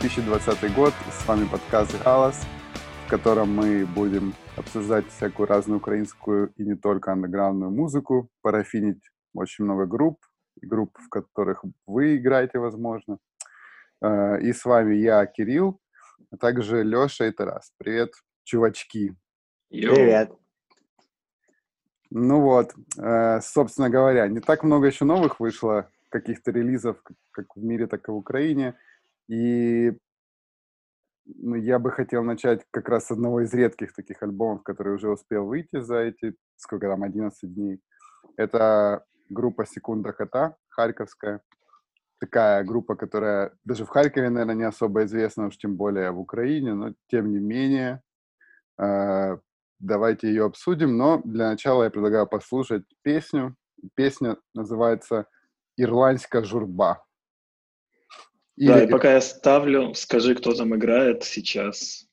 2020 год, с вами подкаст «Галас», в котором мы будем обсуждать всякую разную украинскую и не только андеграундную музыку, парафинить очень много групп, групп, в которых вы играете, возможно. Э, И с вами я, Кирилл, а также Леша и Тарас. Привет, чувачки! Привет. Ну вот, э, собственно говоря, не так много еще новых вышло, каких-то релизов, как в мире, так и в Украине. И ну, я бы хотел начать как раз с одного из редких таких альбомов, который уже успел выйти за эти, сколько там, 11 дней. Это группа «Секунда Кота», харьковская. Такая группа, которая даже в Харькове, наверное, не особо известна, уж тем более в Украине, но тем не менее э, давайте ее обсудим. Но для начала я предлагаю послушать песню. Песня называется «Ирландская журба». Да, Или- и пока я ставлю, скажи, кто там играет сейчас.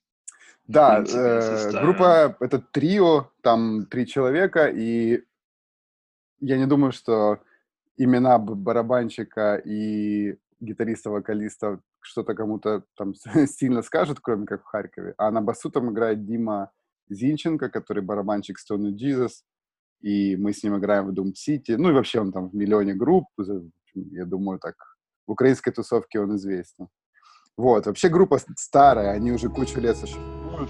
Да, принципе, э, группа это трио, там три человека, и я не думаю, что имена барабанщика и гитариста-вокалиста что-то кому-то там сильно скажут, кроме как в Харькове. А на басу там играет Дима Зинченко, который барабанщик Stone Jesus, и мы с ним играем в Doom City. Ну и вообще он там в миллионе групп, я думаю, так в украинской тусовке он известен. Вот, вообще группа старая, они уже кучу лет существуют.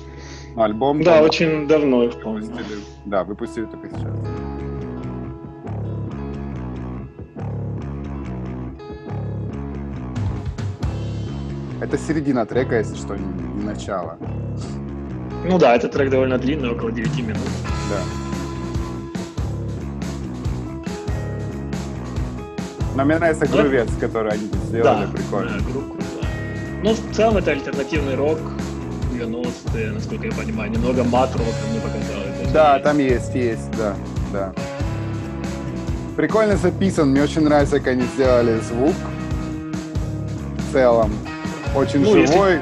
Но альбом... Да, по-моему, очень давно их помню. выпустили. Да, выпустили только сейчас. Это середина трека, если что, не не начало. Ну да, этот трек довольно длинный, около 9 минут. Да. Но мне нравится Ну, грувец, который они сделали, да, прикольно. да, группа крутая. Ну, в целом это альтернативный рок 90-е, насколько я понимаю. Немного мат-рока мне показалось. Да, там есть, есть, да, да. Прикольно записан, мне очень нравится, как они сделали звук. В целом. Очень Ну, если- живой.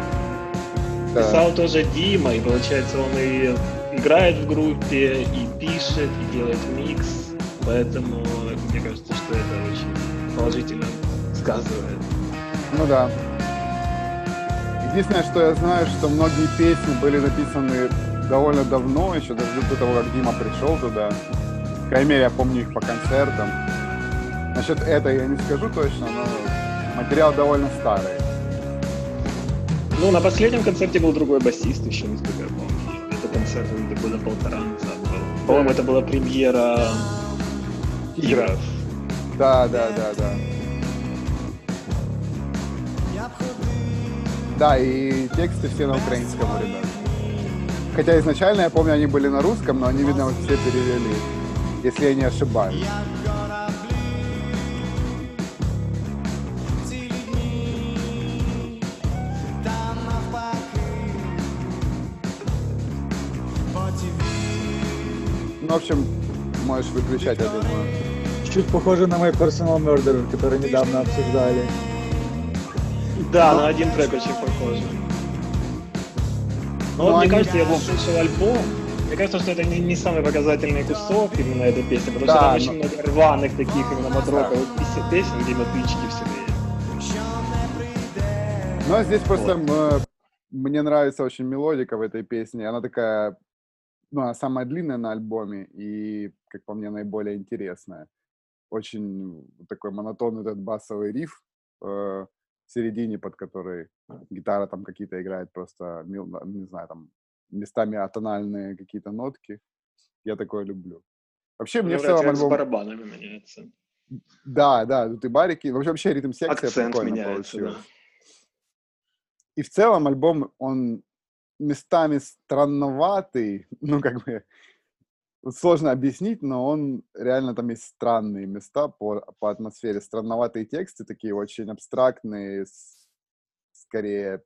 Да. Писал тоже Дима, и получается он и играет в группе, и пишет, и делает микс. Поэтому положительно сказывает. Ну да. Единственное, что я знаю, что многие песни были написаны довольно давно, еще даже до того, как Дима пришел туда. По крайней мере, я помню их по концертам. Насчет этого я не скажу точно, но материал довольно старый. Ну, на последнем концерте был другой басист, еще насколько я помню. Это концерт где года полтора назад был. По-моему, это была премьера игров. Да, да, да, да. Да, и тексты все на украинском, ребят. Хотя изначально, я помню, они были на русском, но они, видно, все перевели, если я не ошибаюсь. Ну, в общем, можешь выключать, я думаю. Чуть похоже на мой Personal Murder, который недавно обсуждали. Да, на один трек очень похож. Ну, Но вот мне они- кажется, я слушал альбом. Мне кажется, что это не, не самый показательный кусок именно этой песни, потому Да, что там но- очень много рваных таких именно матроковых пес- песен, где мотычки все время. Но здесь просто м, мне нравится очень мелодика в этой песне. Она такая, ну, она самая длинная на альбоме и, как по мне, наиболее интересная. Очень такой монотонный этот басовый риф э, в середине, под который гитара там какие-то играет просто, мил- не знаю, там местами атональные какие-то нотки. Я такое люблю. Вообще, мне Мне в целом как с альбом... барабанами меняется. Да, да, тут и барики. Вообще, вообще ритм секция Акцент прикольно меняется, получилась. да. И в целом альбом, он местами странноватый, ну, как бы, сложно объяснить, но он реально там есть странные места по, по атмосфере, странноватые тексты такие очень абстрактные, с- скорее,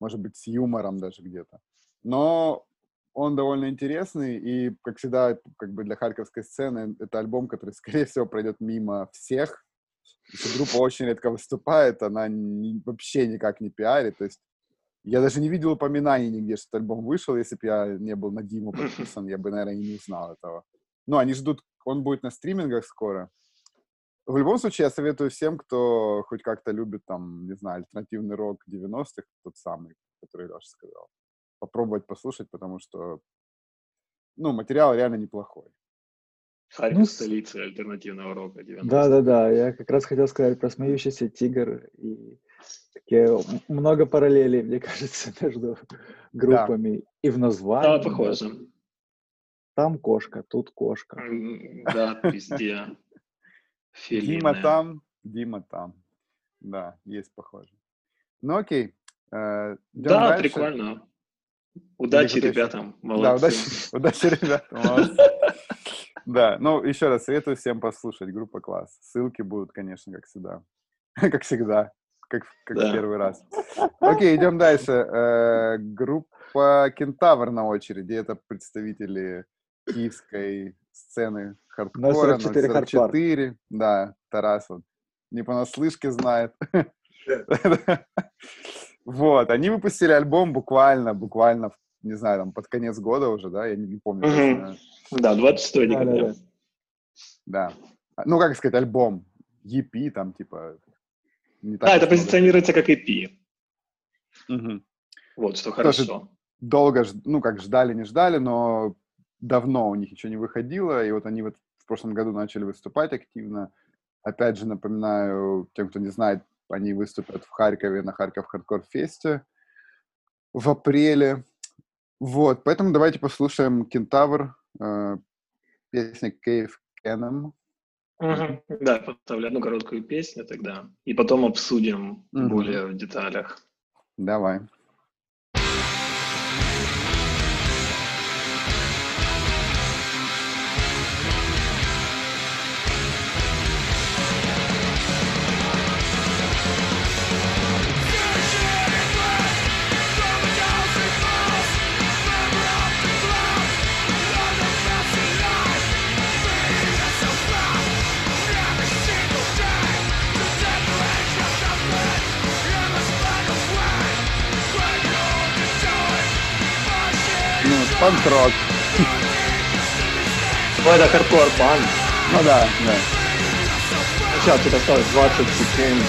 может быть, с юмором даже где-то. Но он довольно интересный, и, как всегда, как бы для харьковской сцены, это альбом, который, скорее всего, пройдет мимо всех. Если группа очень редко выступает, она ни- вообще никак не пиарит, то есть я даже не видел упоминаний нигде, что этот альбом вышел. Если бы я не был на Диму подписан, я бы, наверное, и не узнал этого. Ну, они ждут, он будет на стримингах скоро. В любом случае, я советую всем, кто хоть как-то любит, там, не знаю, альтернативный рок 90-х, тот самый, который Леша сказал, попробовать послушать, потому что, ну, материал реально неплохой. Харьков Ну, столица альтернативного рока 90-х. Да-да-да, я как раз хотел сказать про смеющийся тигр и такие много параллелей, мне кажется, между группами и в названии. Да, да. похоже. Там кошка, тут кошка. Да, везде. Дима Фелины. там, Дима там. Да, есть похоже. Ну, окей. э, идем Да, дальше. прикольно. Удачи еще? ребятам, Да, молодцы. удачи, удачи, ребята, молодцы. Да, ну, еще раз советую всем послушать группа класс. Ссылки будут, конечно, как всегда. Как всегда, как, в- как в Да. первый раз. Окей, идем дальше. Э, Группа Кентавр на очереди. Это представители киевской сцены хардкора. 044 хардкор. 044. Да, Тарас вот не понаслышке знает. Вот, они выпустили альбом буквально, буквально, не знаю, там под конец года уже, да, я не, не помню точно. Да, 26 декабря. Да. Ну, как сказать, альбом. EP там, типа... Не так Да, это много. позиционируется как EP. Мгм. Вот, что Тоже хорошо. Долго, ж- ну, как ждали, не ждали, но давно у них ничего не выходило, и вот они вот в прошлом году начали выступать активно. Опять же, напоминаю, тем, кто не знает, они выступят в Харькове на Харьков Хардкор Фесте в апреле. Вот, поэтому давайте послушаем Кентавр, э, песня Cave Canem. Мгм. Да, поставлю одну короткую песню тогда. И потом обсудим Мгм. более в деталях. Давай. Панк-рок. Ну, это хардкор пан. Ну да, да. Сейчас тут осталось 20 секунд.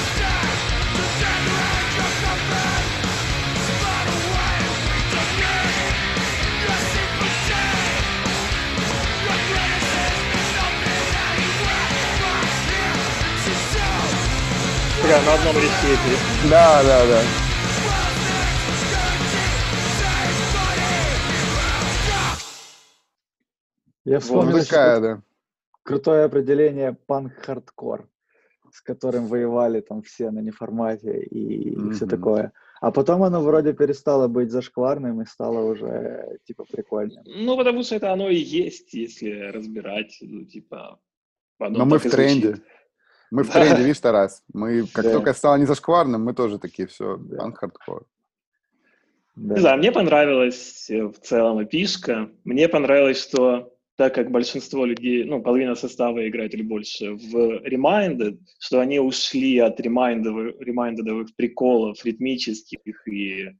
Такая на одном ресете. Да, да, да. Я Вот вспомнил такая, да. крутое определение панк-хардкор, с которым воевали там все на неформате и, и все такое. А потом оно вроде перестало быть зашкварным и стало уже типа прикольным. Ну, потому что это оно и есть, если разбирать, ну, типа... Но мы в звучит. тренде. Мы в тренде, видишь, Тарас? Мы, как Да. только стало не зашкварным, мы тоже такие, все, Да. панк-хардкор. Да. Не знаю, мне понравилась э, в целом эпишка. Мне понравилось, что так как большинство людей, ну, половина состава играет или больше в Reminded, что они ушли от ремайндовых, приколов ритмических и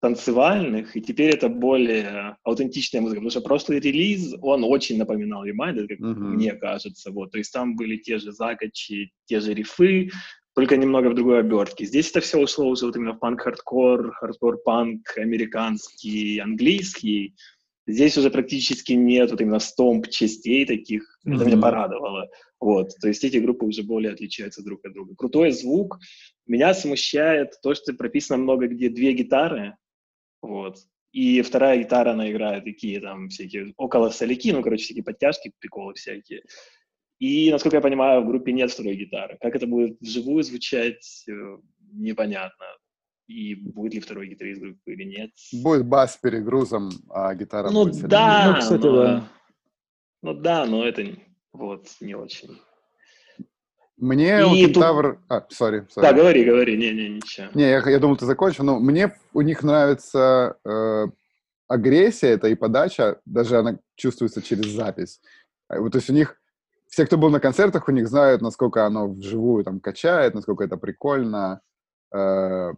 танцевальных, и теперь это более аутентичная музыка, потому что прошлый релиз, он очень напоминал Reminded, как Мгм. мне кажется, вот, то есть там были те же закачи, те же рифы, только немного в другой обертке. Здесь это все ушло уже вот именно в панк-хардкор, хардкор-панк, американский, английский. Здесь уже практически нет вот именно stomp частей таких. Это меня порадовало. Вот. То есть эти группы уже более отличаются друг от друга. Крутой звук. Меня смущает то, что прописано много где две гитары. Вот. И вторая гитара, она играет такие там всякие около соляки, ну, короче, всякие подтяжки, приколы всякие. И, насколько я понимаю, в группе нет второй гитары. Как это будет вживую звучать, э, непонятно. И будет ли второй гитарист группы или нет. Будет бас с перегрузом, а гитара Ну будет да, Ну, кстати, но... да. Ну да, но это не- вот не очень. Мне у И тут- Кентавр... А, сори, сори. Да, говори, говори, не-не, ничего. Не, я, я думал, ты закончил, но мне у них нравится э, агрессия, это и подача, даже она чувствуется через запись. А Вот, то есть у них, все, кто был на концертах, у них знают, насколько оно вживую там качает, насколько это прикольно. Э,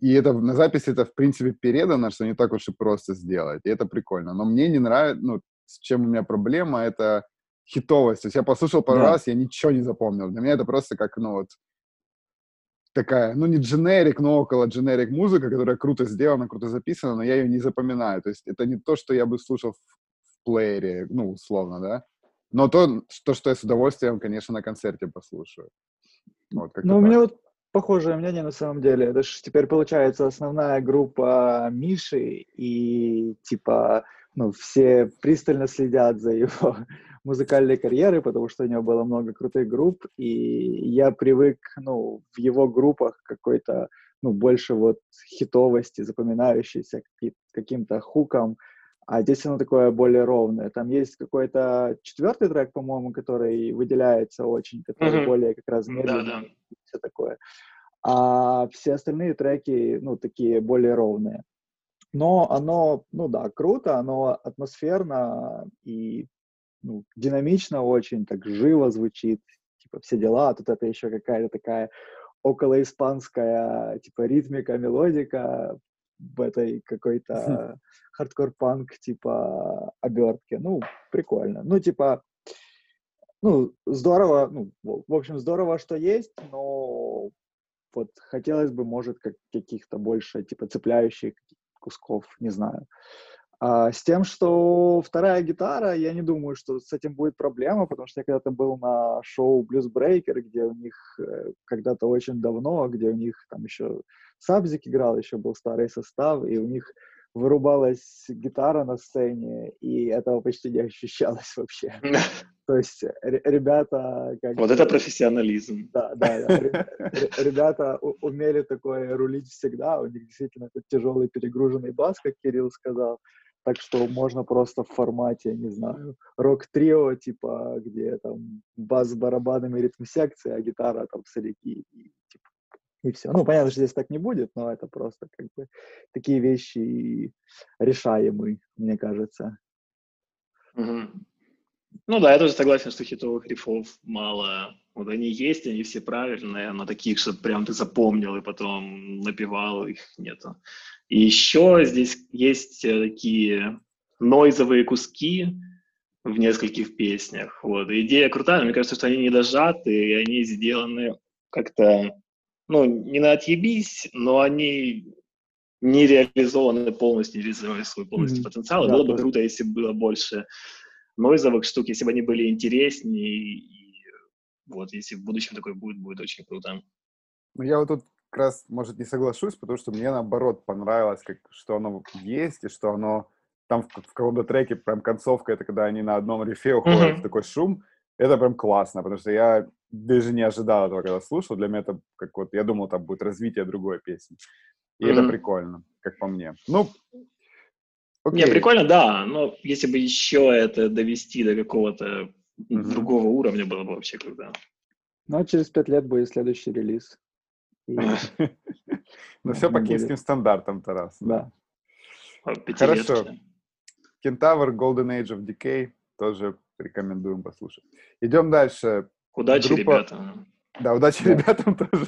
и это на записи это, в принципе, передано, что не так уж и просто сделать. И это прикольно. Но мне не нравится, ну, с чем у меня проблема, это хитовость. То есть я послушал пару Да. раз, я ничего не запомнил. Для меня это просто как, ну, вот, такая, ну, не дженерик, но около дженерик музыка, которая круто сделана, круто записана, но я ее не запоминаю. То есть это не то, что я бы слушал в, в плеере, ну, условно, да. Но то, что, что я с удовольствием, конечно, на концерте послушаю. Вот, Ну, у меня вот похожее мнение на самом деле. Это ж теперь получается основная группа Миши, и типа, ну, все пристально следят за его музыкальной карьерой, потому что у него было много крутых групп, и я привык, ну, в его группах какой-то, ну, больше вот хитовости, запоминающейся каки- каким-то хуком, а здесь оно такое более ровное. Там есть какой-то четвертый трек, по-моему, который выделяется очень, который Мгм. более как раз медленный, Да-да. и все такое. А все остальные треки, ну, такие более ровные. Но оно, ну да, круто, оно атмосферно и ну, динамично очень, так живо звучит, типа все дела, а тут это еще какая-то такая околоиспанская, типа ритмика, мелодика в этой какой-то хардкор-панк, типа обертке. Ну, прикольно. Ну, типа, ну, здорово, ну, в общем, здорово, что есть, но вот хотелось бы, может, как каких-то больше, типа, цепляющих кусков, не знаю. А с тем, что вторая гитара, я не думаю, что с этим будет проблема, потому что я когда-то был на шоу Blues Breaker, где у них э, когда-то очень давно, где у них там еще Сабзик играл, еще был старый состав, и у них вырубалась гитара на сцене, и этого почти не ощущалось вообще. То есть ре- ребята как Вот это профессионализм. да, да, да. Ре- ре- Ребята умели такое рулить всегда. У них действительно этот тяжелый перегруженный бас, как Кирилл сказал. Так что можно просто в формате, не знаю, рок-трио, типа, где там бас с барабанами ритм-секции, а гитара там соляки и, и все. Ну, понятно, что здесь так не будет, но это просто как бы такие вещи решаемые, мне кажется. Мгм. Ну да, я тоже согласен, что хитовых рифов мало. Вот они есть, они все правильные, но таких, что прям ты запомнил и потом напевал, их нету. И еще здесь есть э, такие нойзовые куски в нескольких песнях. Вот. Идея крутая, но мне кажется, что они не дожаты, и они сделаны как-то, ну, не на отъебись, но они не реализованы полностью, не реализовали свой полностью Мгм. потенциал. Да, было бы круто, если бы было больше нойзовых штук, если бы они были интереснее, и вот, если в будущем такое будет, будет очень круто. Ну, я вот тут как раз, может, не соглашусь, потому что мне, наоборот, понравилось, как, что оно есть, и что оно там в, в каком-то треке, прям концовка, это когда они на одном рифе уходят Мгм. в такой шум, это прям классно, потому что я даже не ожидал этого, когда слушал. Для меня это как вот, я думал, там будет развитие другой песни. И это Мгм. прикольно, как по мне. Ну, Не, окей. прикольно, да, но если бы еще это довести до какого-то Мгм. другого уровня, было бы вообще круто. Но через пять лет будет следующий релиз. Ну, все по киевским стандартам, Тарас. да. А. Хорошо. Кентавр, Golden Age of Decay, тоже рекомендуем послушать. Идем дальше. Удачи, Группа- ребята. Да, удачи Да. ребятам тоже.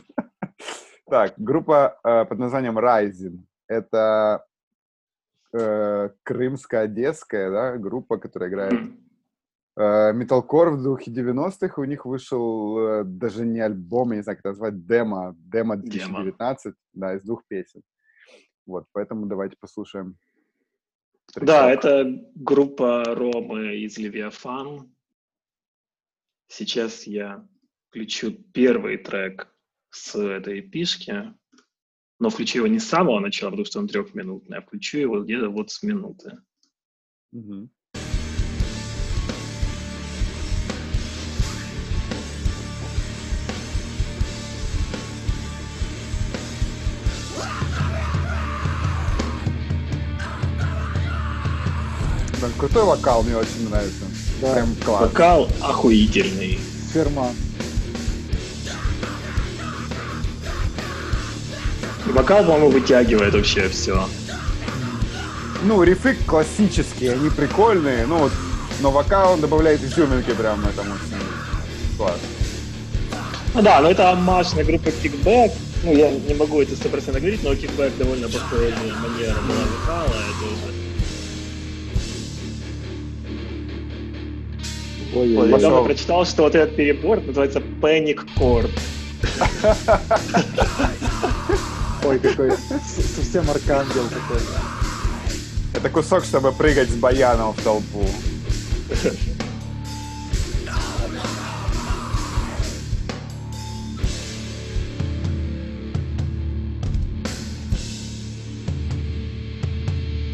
Так, группа э, под названием Rising. Это э, крымско-одесская да, группа, которая играет э, металкор в духе 90-х. У них вышел э, даже не альбом, я не знаю, как это назвать, демо, демо 2019, да, из двух песен. Вот, поэтому давайте послушаем. Да, это группа Ромы из Левиафан. Сейчас я включу первый трек с этой пишки, но включу его не с самого начала, потому что он трехминутный, а включу его где-то вот с минуты. Мгм. Крутой вокал, мне очень нравится. Да. Прям класс. Вокал охуительный. Ферма. Вокал, по-моему, вытягивает вообще все. Ну, рифы классические, они прикольные, ну вот, но вокал он добавляет изюминки прям этому Класс. Ну да, но это аммаж на группу Kickback. Ну, я не могу это стопроцентно говорить, но Kickback довольно похожая манера была вокала, это уже Ой-ой-ой. Пошел. недавно прочитал, что вот этот перебор называется Panic Chord. Ой, какой совсем аркангел такой. Это кусок, чтобы прыгать с баяном в толпу.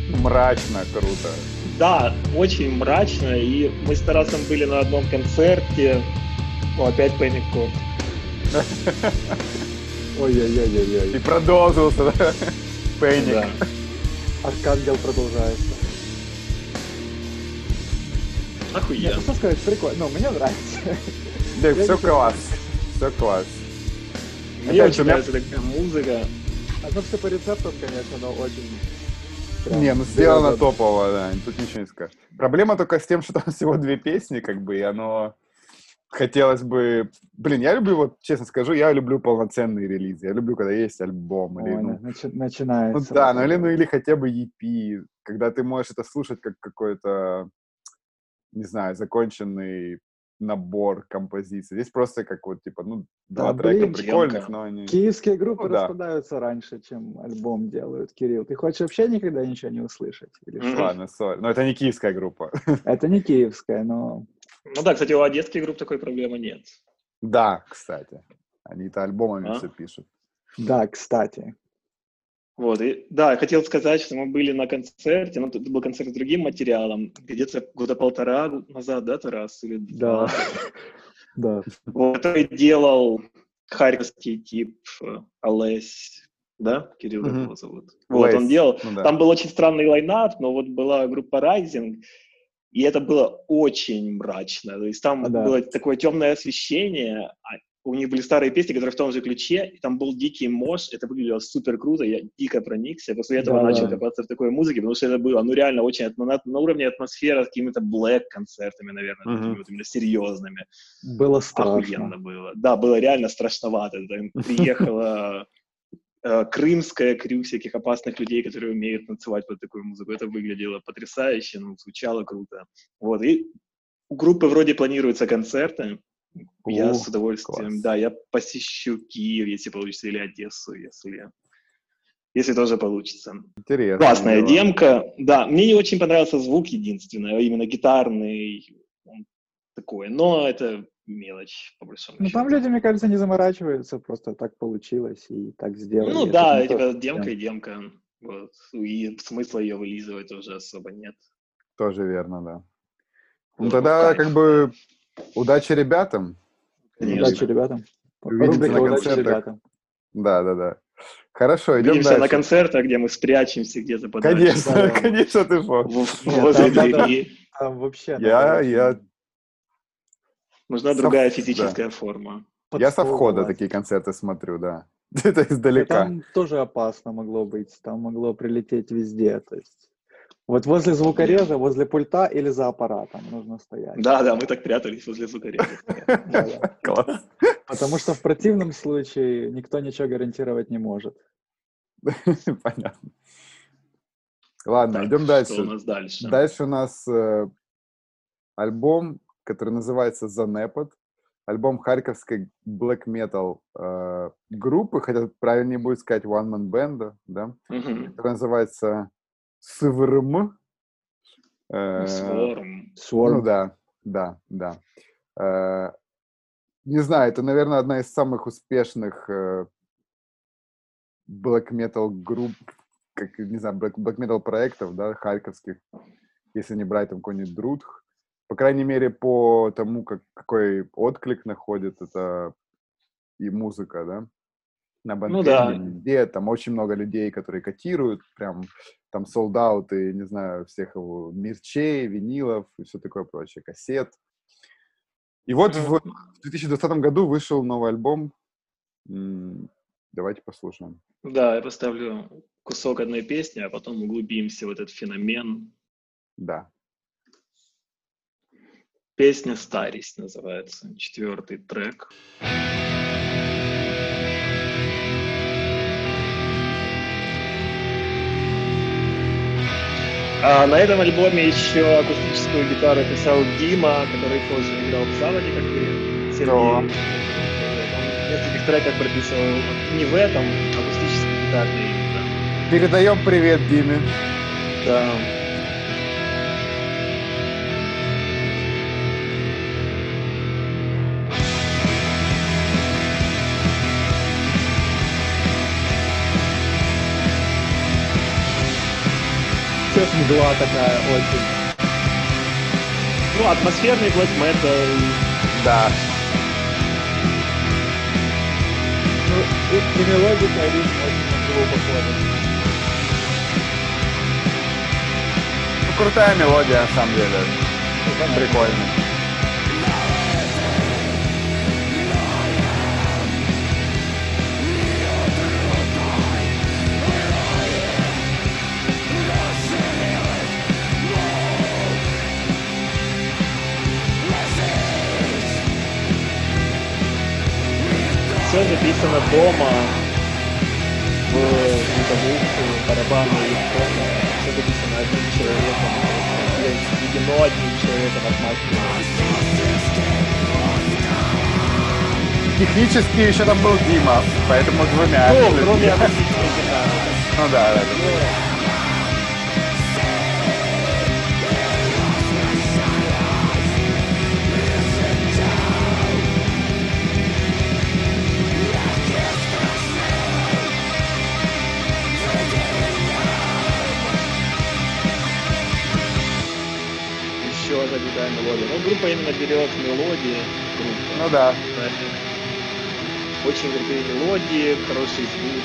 Мрачно, круто. Да, очень мрачно, и мы с Тарасом были на одном концерте. Ну, опять Panic. И Ой-ой-ой-ой-ой. продолжился, да? Пэник. Да. Аркангел продолжается. Нет, Охуенно. ну что сказать, прикольно. Ну, мне нравится. Да, все класс. Все класс. Мне Опять очень нравится такая музыка. Оно все по рецептам, конечно, но очень... прям Не, ну сделано берет- топово, да, тут ничего не скажешь. Проблема только с тем, что там всего две песни, как бы, и оно хотелось бы... Блин, я люблю, вот честно скажу, я люблю полноценные релизы. Я люблю, когда есть альбом. Или, Ой, ну, начи- ну начинается. да, вот ну или, ну или хотя бы EP, когда ты можешь это слушать как какой-то, не знаю, законченный набор композиций. Здесь просто как вот, типа, ну, два Да, трека блин, прикольных, но они... Киевские группы Ну да. распадаются раньше, чем альбом делают, Кирилл. Ты хочешь вообще никогда ничего не услышать? Или? Мгм. Ладно, сори. Но это не киевская группа. Это не киевская, но... Ну да, кстати, у одесских групп такой проблемы нет. Да, кстати. Они-то альбомами А? все пишут. Да, кстати. Вот, и, да, я хотел сказать, что мы были на концерте, ну, это был концерт с другим материалом, где-то года полтора назад, да, Тарас? Или Да. два? Да. Вот, который делал харьковский тип э, Олесь, да, Кирилл его зовут? Вот, он делал, ну там был очень странный лайнап, но вот была группа Rising, и это было очень мрачно. То есть там было такое темное освещение, а у них были старые песни, которые в том же ключе, и там был дикий мош, это выглядело супер круто, я дико проникся, после этого Да, начал копаться в такой музыке, потому что это было, ну, реально очень на, на уровне атмосферы с какими-то блэк-концертами, наверное, Мгм. такими вот именно серьезными. Было страшно. Охуенно было. Да, было реально страшновато. Там приехала э, крымская крю всяких опасных людей, которые умеют танцевать под такую музыку. Это выглядело потрясающе, ну, звучало круто. Вот, и у группы вроде планируются концерты. Я О, с удовольствием, класс. да, я посещу Киев, если получится, или Одессу, если, если тоже получится. Интересно. Классная дела. демка. Да, мне не очень понравился звук единственное, а именно гитарный. он такой, но это мелочь, по большому Ну, счету. там люди, мне кажется, не заморачиваются, просто так получилось и так сделали. Ну Это да, не то, типа демка и демка. Вот. И смысла ее вылизывать уже особо нет. Тоже верно, да. Ну тогда кайф. как бы удачи ребятам. Конечно. Удачи ребятам. Увидимся Рубрика на «Удачи концертах. ребятам». Да, да, да. Хорошо, идем Увидимся дальше. на концертах, где мы спрячемся где-то подальше. Конечно, Да, конечно, ты Нет, Возле двери. Там вообще... Я- надо я- Нужна другая да. физическая форма. под Я со входа такие концерты смотрю, да. Это И издалека. Там тоже опасно могло быть, там могло прилететь везде, то есть... Вот возле звукореза, возле пульта или за аппаратом нужно стоять. Да, да, мы так прятались возле звукореза. Класс. Потому что в противном случае никто ничего гарантировать не может. Понятно. Ладно, Так, идем Что у дальше. нас дальше? Дальше у нас э, альбом, который называется «Занепад». Альбом харьковской black metal э, группы, хотя правильнее будет сказать one man band, да, Мгм. который называется СВРМ. Э, Сворм. Ну да, да, да. Э, не знаю, это, наверное, одна из самых успешных э, black metal групп, как, не знаю, black, black metal проектов, да, харьковских, если не брать там какой-нибудь Друдх. По крайней мере, по тому, как, какой отклик находит это и музыка, да, на Ну да. Bandcamp, везде, там очень много людей, которые котируют, прям там солдаты, не знаю, всех его мерчей, винилов и все такое прочее, кассет. И вот в 2020 году вышел новый альбом Давайте послушаем. Да, я поставлю кусок одной песни, а потом углубимся в этот феномен. Да. Песня «Старость» называется, четвертый трек. А на этом альбоме еще акустическую гитару писал Дима, который тоже играл в Заводе, как и Сергей. Да. Он в нескольких треках прописывал не в этом, акустические гитарные именно. Передаем привет Диме. Да. Мгла такая очень. Ну, атмосферный black metal, Да. Ну, и, и мелодика, и ритм очень на похожа. Ну, крутая мелодия, на самом деле. Прикольно. Записано дома в звуковуху, барабаны, электронно. Все записано одним человеком. Введено одним человеком от мастера. Технически еще там был Дима, поэтому двумя. Ну, кроме акустической гитары. Ну да, да, да. Мелодия. Ну, группа именно берет мелодии. Группа. Ну да. Очень крутые мелодии, хороший звук.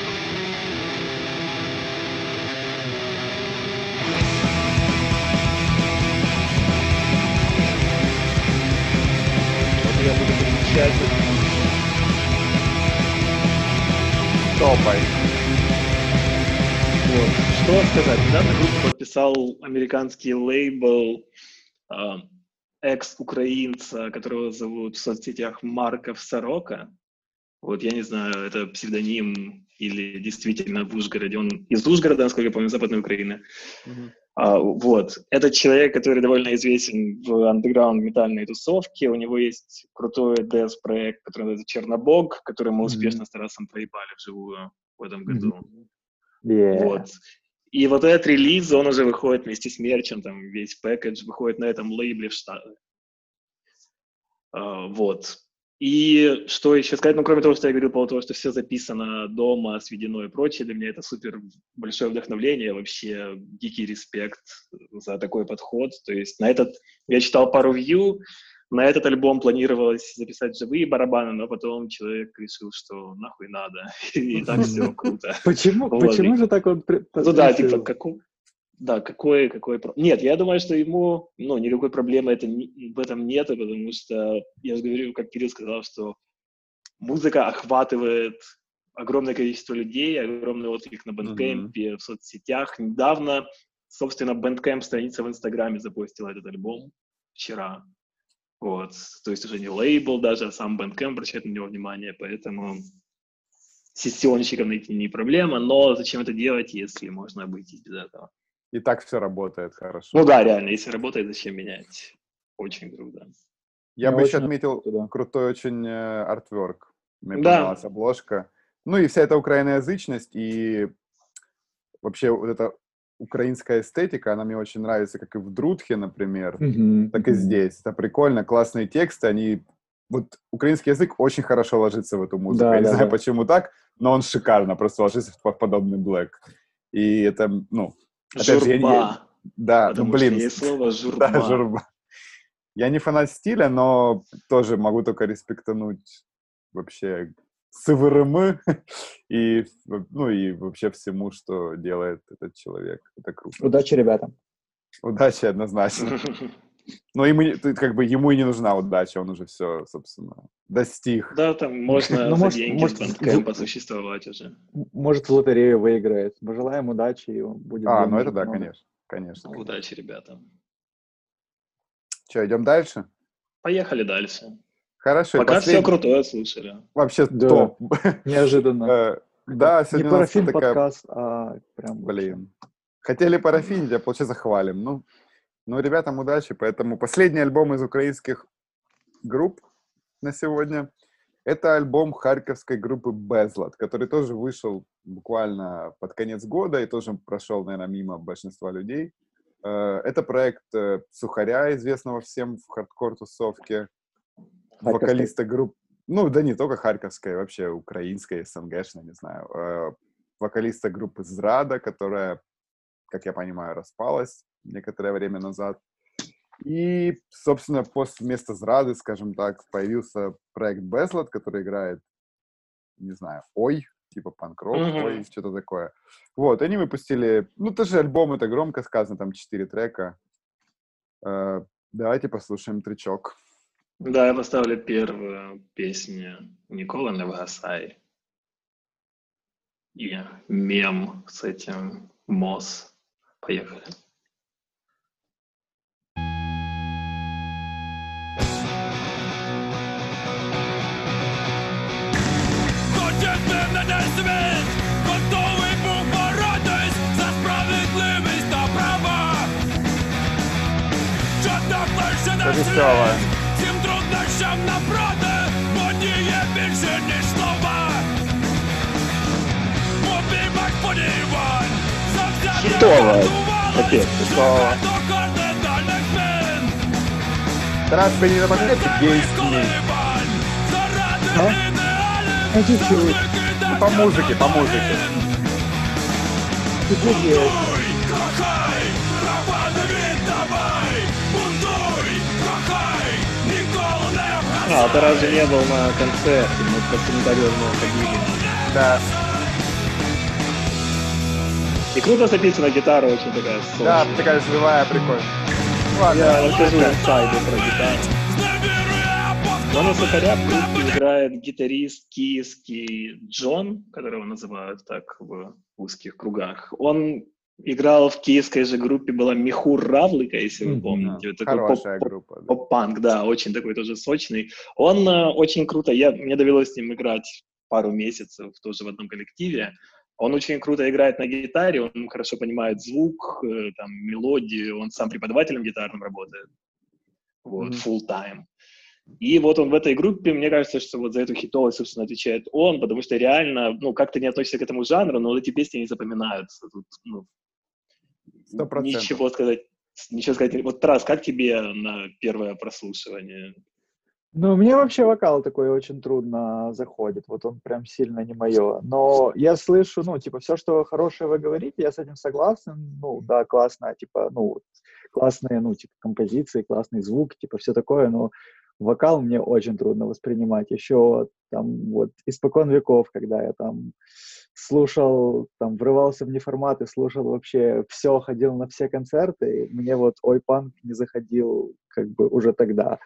Вот я буду переключать. Топай. Вот. Что сказать? Недавно группу подписал американский лейбл а, экс-украинца, которого зовут в соцсетях Марков Сорока. Вот, я не знаю, это псевдоним или действительно в Ужгороде. Он из Ужгорода, насколько я помню, Западной Украины. А, вот. Это человек, который довольно известен в андеграунд метальной тусовке. У него есть крутой дэс-проект, который называется Чернобог, который мы успешно с Тарасом проебали вживую в этом году. Yeah. Вот. И вот этот релиз, он уже выходит вместе с мерчем, там весь пэкэдж выходит на этом лейбле в Штатах. А, вот. И что еще сказать, ну, кроме того, что я говорил по поводу того, что все записано дома, сведено и прочее, для меня это супер большое вдохновление, вообще дикий респект за такой подход. То есть на этот, я читал пару вью, на этот альбом планировалось записать живые барабаны, но потом человек решил, что нахуй надо, и так все круто. Почему, почему же так он... Ну да, типа, какой... Да, какой, какой... Нет, я думаю, что ему, ну, никакой проблемы это, в этом нет, потому что, я же говорю, как Кирилл сказал, что музыка охватывает огромное количество людей, огромный отклик на Bandcamp, в соцсетях. Недавно, собственно, Bandcamp страница в Инстаграме запустила этот альбом вчера. Вот. То есть уже не лейбл даже, а сам Bandcamp обращает на него внимание, поэтому сессионщиков найти не проблема, но зачем это делать, если можно обойтись без этого? И так все работает хорошо. Ну да, реально, если работает, зачем менять? Очень круто. Я Мне бы еще отметил да. крутой очень э, артверк. Мне Да. понравилась обложка. Ну и вся эта украиноязычность и вообще вот эта украинская эстетика, она мне очень нравится, как и в Друдхе, например, Мгм, так и здесь. Это прикольно, классные тексты, они... Вот украинский язык очень хорошо ложится в эту музыку. Да, Я не да, знаю, да. почему так, но он шикарно просто ложится в подобный блэк. И это, ну, Опять же, я не- Журба. да, ну, потому блин, что есть слово журба. да, журба. Я не фанат стиля, но тоже могу только респектануть вообще СВРМ и, ну, и вообще всему, что делает этот человек. Это круто. Удачи ребятам. Удачи однозначно. Но ему, как бы, ему и не нужна удача, он уже все, собственно, достиг. Да, там можно Ну, за может- деньги может, Bandcamp существовать уже. Может, в лотерею выиграет. Пожелаем удачи, и он будет... А, ну это да, много. конечно, конечно. Удачи, ребята. Что, идем дальше? Поехали дальше. Хорошо. Пока все последний- крутое слушали. Вообще Да. топ. Неожиданно. Э, Да, Не сегодня нас парафин такая подкаст, а прям... Блин. Хотели парафинить, а получается хвалим. Ну, ну, ребятам удачи. Поэтому последний альбом из украинских групп на сегодня. Это альбом харьковской группы Безлад, который тоже вышел буквально под конец года и тоже прошел, наверное, мимо большинства людей. Э, Это проект э, Сухаря, известного всем в хардкор-тусовке. Вокалиста группы, ну да не только харьковской, вообще украинской, СНГшной, не знаю, э, вокалиста группы Зрада, которая, как я понимаю, распалась некоторое время назад. И, собственно, после вместо Зрады, скажем так, появился проект Безлад, который играет, не знаю, Ой, типа панк-рок, Мгм. Ой, что-то такое. Вот, они выпустили, ну, тоже альбом, это громко сказано, там четыре трека. Э, Давайте послушаем тречок. Да, я поставлю первую песню Никола Невгасай. И мем с этим МОЗ. Поехали. Хочуть завзяття Хітово. готувались, Капець, хітово. до кардинальних змін. Тарас Бенина гейский. А? Ну, чуть-чуть. Ну, по музыке, по музыке. Чуть-чуть есть. Кохай, права не віддавай, бунтуй, кохай, ніколи не А, ты разве не был на концерте? Мы просто недавно ходили. Да, И круто записана гитара, очень такая да, сложная. такая живая, прикольно. Ладно, Я расскажу инсайды про гитару. зневірує Но на Сухаря в группе играет гитарист киевский Джон, которого называют так в узких кругах. Он играл в киевской же группе, была Михур Равлика, если вы помните. Вот такой Хорошая поп- группа. да. поп-панк, да, очень такой тоже сочный. Он э, очень круто, я, мне довелось с ним играть пару месяцев тоже в одном коллективе. Он очень круто играет на гитаре, он хорошо понимает звук, э, там, мелодию, он сам преподавателем гитарным работает. Вот, Мгм. full time. И вот он в этой группе, мне кажется, что вот за эту хитовость, собственно, отвечает он, потому что реально, ну, как ты не относишься к этому жанру, но вот эти песни не запоминаются. Тут, ну, Сто процентов. ничего сказать, ничего сказать. Вот, Тарас, как тебе на первое прослушивание? Ну, мне вообще вокал такой очень трудно заходит, вот он прям сильно не мое. Но я слышу, ну, типа, все, что хорошее вы говорите, я с этим согласен, ну, да, классно, типа, ну, классные, ну, типа, композиции, классный звук, типа, все такое, но вокал мне очень трудно воспринимать. Еще там вот испокон веков, когда я там слушал, там, врывался в неформаты, слушал вообще все, ходил на все концерты, мне вот Ой Панк не заходил как бы уже тогда.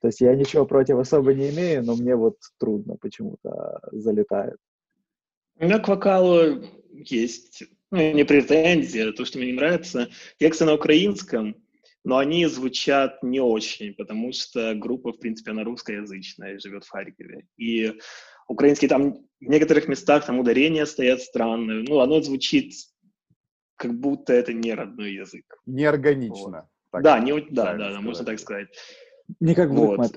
То есть я ничего против особо не имею, но мне вот трудно почему-то залетает. У меня к вокалу есть ну, не претензия, то, что мне не нравится. Тексты на украинском, но они звучат не очень, потому что группа, в принципе, она русскоязычная и живет в Харькове. И украинский там в некоторых местах там ударения стоят странные. Ну, оно звучит как будто это не родной язык. Неорганично. так да, не, да, да, да, можно так сказать. Не как в Вот.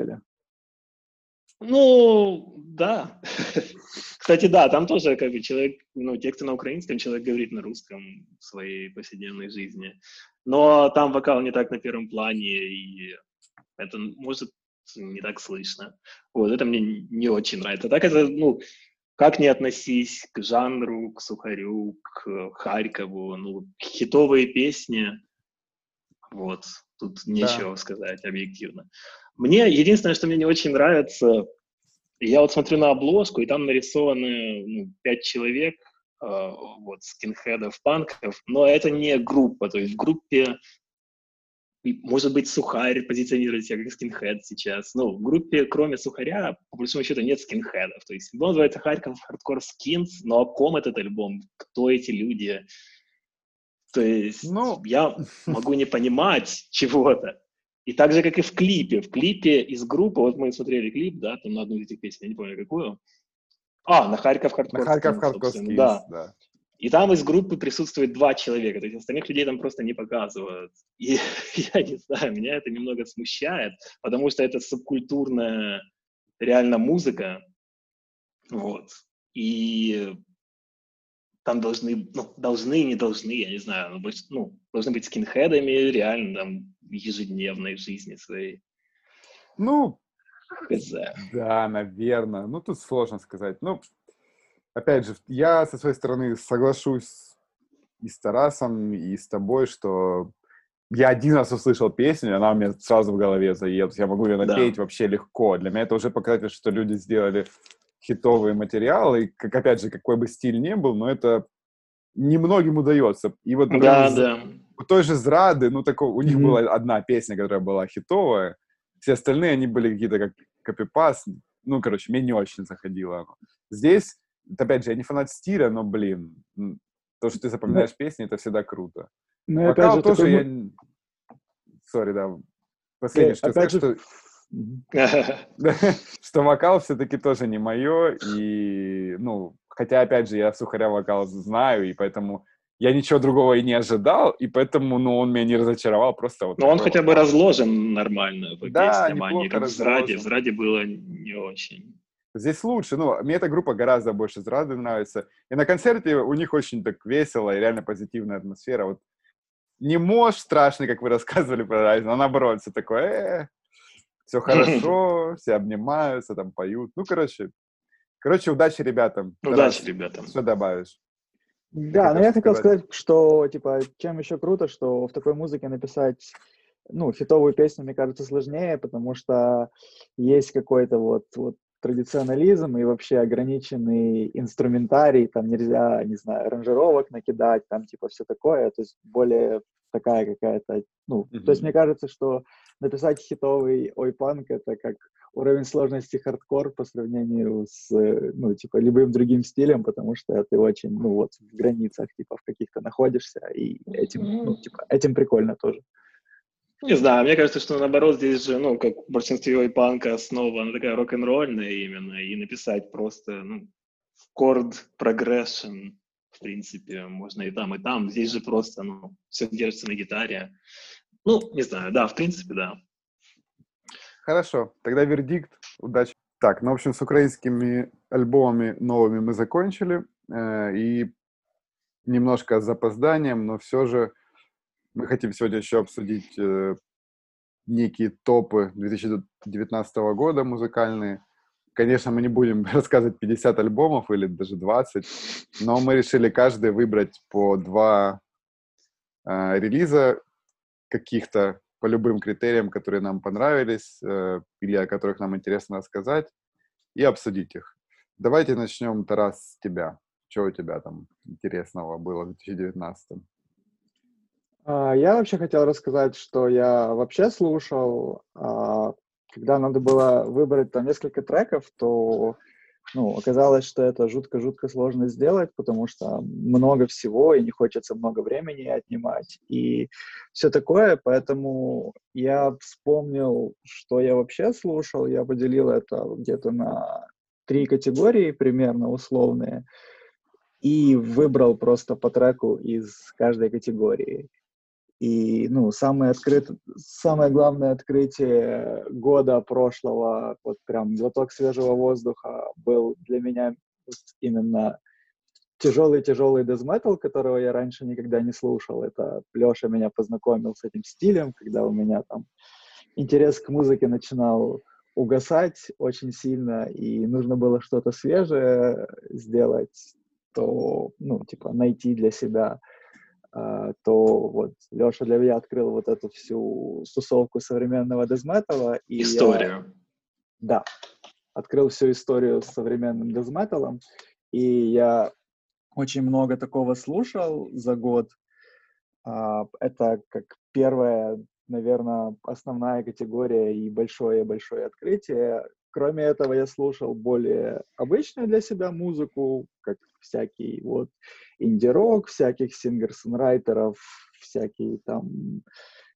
Ну, да. Кстати, да, там тоже как бы человек, ну, тексты на украинском, человек говорит на русском в своей повседневной жизни. Но там вокал не так на первом плане, и это может не так слышно. Вот, это мне не очень нравится. Так это, ну, как не относись к жанру, к Сухарю, к Харькову, ну, хитовые песни, вот, тут нечего сказать объективно. Мне единственное, что мне не очень нравится, я вот смотрю на обложку, и там нарисованы ну, пять человек, э, вот, скинхедов, панков, но это не группа, то есть в группе может быть, Сухарь позиционирует себя как скинхед сейчас. Ну, в группе, кроме Сухаря, по большому счету, нет скинхедов. То есть альбом называется Харьков Хардкор Скинс, но о ком этот альбом? Кто эти люди? То есть Ну. я могу не понимать чего-то. И так же, как и в клипе. В клипе из группы, вот мы смотрели клип, да, там на одну из этих песен, я не помню какую. А, на Харьков Хардкор На Харьков Хардкор Да. да. И там из группы присутствует два человека, то есть остальных людей там просто не показывают. И я не знаю, меня это немного смущает, потому что это субкультурная реально музыка, вот. И там должны, ну, должны, не должны, я не знаю, ну, больш- ну, должны быть скинхедами реально там в ежедневной жизни своей. Ну, Хз. Да, наверное. Ну, тут сложно сказать. Ну, опять же, я со своей стороны соглашусь и с Тарасом, и с тобой, что я один раз услышал песню, и она у меня сразу в голове заедет. Я могу ее Да. напеть вообще легко. Для меня это уже показатель, что люди сделали хитовые материалы. И, как, опять же, какой бы стиль ни был, но это немногим удается. И вот, Да, з- да. у той же Зрады, ну, такой, у них Мгм. была одна песня, которая была хитовая, все остальные, они были какие-то как копипаст, ну, короче, мне не очень заходило оно. Здесь, опять же, я не фанат стиля, но, блин, то, что ты запоминаешь песни, это всегда круто. Ну, опять Вокал же, тоже такой я... Сори, да. Последнее, Э, что опять скажу, же, что. Что вокал все-таки тоже не мое, и, ну, хотя, опять же, я Сухаря вокал знаю, и поэтому я ничего другого и не ожидал, и поэтому, ну, он меня не разочаровал, просто вот Но он хотя бы разложен нормально по Да, песням, а не как в Зраде. В было не очень. Здесь лучше, ну, мне эта группа гораздо больше Зрады нравится, и на концерте у них очень так весело и реально позитивная атмосфера, вот не мож страшный, как вы рассказывали про Райзен, а наоборот, все такое, все хорошо, все обнимаются, там поют. Ну, короче, короче, удачи ребятам. Удачи, Тарас, ребятам. Что добавишь? Да, но хотел я хотел сказать. сказать, что, типа, чем еще круто, что в такой музыке написать, ну, хитовую песню, мне кажется, сложнее, потому что есть какой-то вот, вот традиционализм и вообще ограниченный инструментарий, там нельзя, не знаю, аранжировок накидать, там, типа, все такое, то есть более такая какая-то, ну, то есть мне кажется, что написать хитовый ой-панк — это как уровень сложности хардкор по сравнению с, э, ну, типа, любым другим стилем, потому что ты очень, ну, вот, в границах, типа, в каких-то находишься, и этим, ну, типа, этим прикольно тоже. Не знаю, мне кажется, что наоборот здесь же, ну, как в большинстве панка основа, она такая рок-н-ролльная именно, и написать просто, ну, chord progression, принципе, можно и там, и там. Здесь же просто, ну, все держится на гитаре. Ну, не знаю, да, в принципе, да. Хорошо, тогда вердикт. Удачи. Так, ну, в общем, с украинскими альбомами новыми мы закончили. э, и немножко с запозданием, но все же мы хотим сегодня еще обсудить э, некие топы 2019 года музыкальные. Конечно, мы не будем рассказывать 50 альбомов или даже 20, но мы решили каждый выбрать по два э, релиза каких-то по любым критериям, которые нам понравились э, или о которых нам интересно рассказать, и обсудить их. Давайте начнем, Тарас, с тебя. Что у тебя там интересного было в 2019? А, Я вообще хотел рассказать, что я вообще слушал, а, когда надо было выбрать там несколько треков, то ну, оказалось, что это жутко-жутко сложно сделать, потому что много всего, и не хочется много времени отнимать, и все такое, поэтому я вспомнил, что я вообще слушал, я поделил это где-то на три категории примерно условные, и выбрал просто по треку из каждой категории. И, ну, самое, открыт... самое главное открытие года прошлого, вот прям глоток свежего воздуха был для меня именно тяжелый-тяжелый дезметал, которого я раньше никогда не слушал. Это Леша меня познакомил с этим стилем, когда у меня там интерес к музыке начинал угасать очень сильно, и нужно было что-то свежее сделать, то, ну, типа, найти для себя то вот Леша для меня открыл вот эту всю тусовку современного дезметала. И я- Историю. да, открыл всю историю с современным дезметалом, и я очень много такого слушал за год. А, Это как первое наверное, основная категория и большое-большое открытие. Кроме этого, я слушал более обычную для себя музыку, как всякий вот инди-рок, всяких сингер-сонрайтеров, всякие там,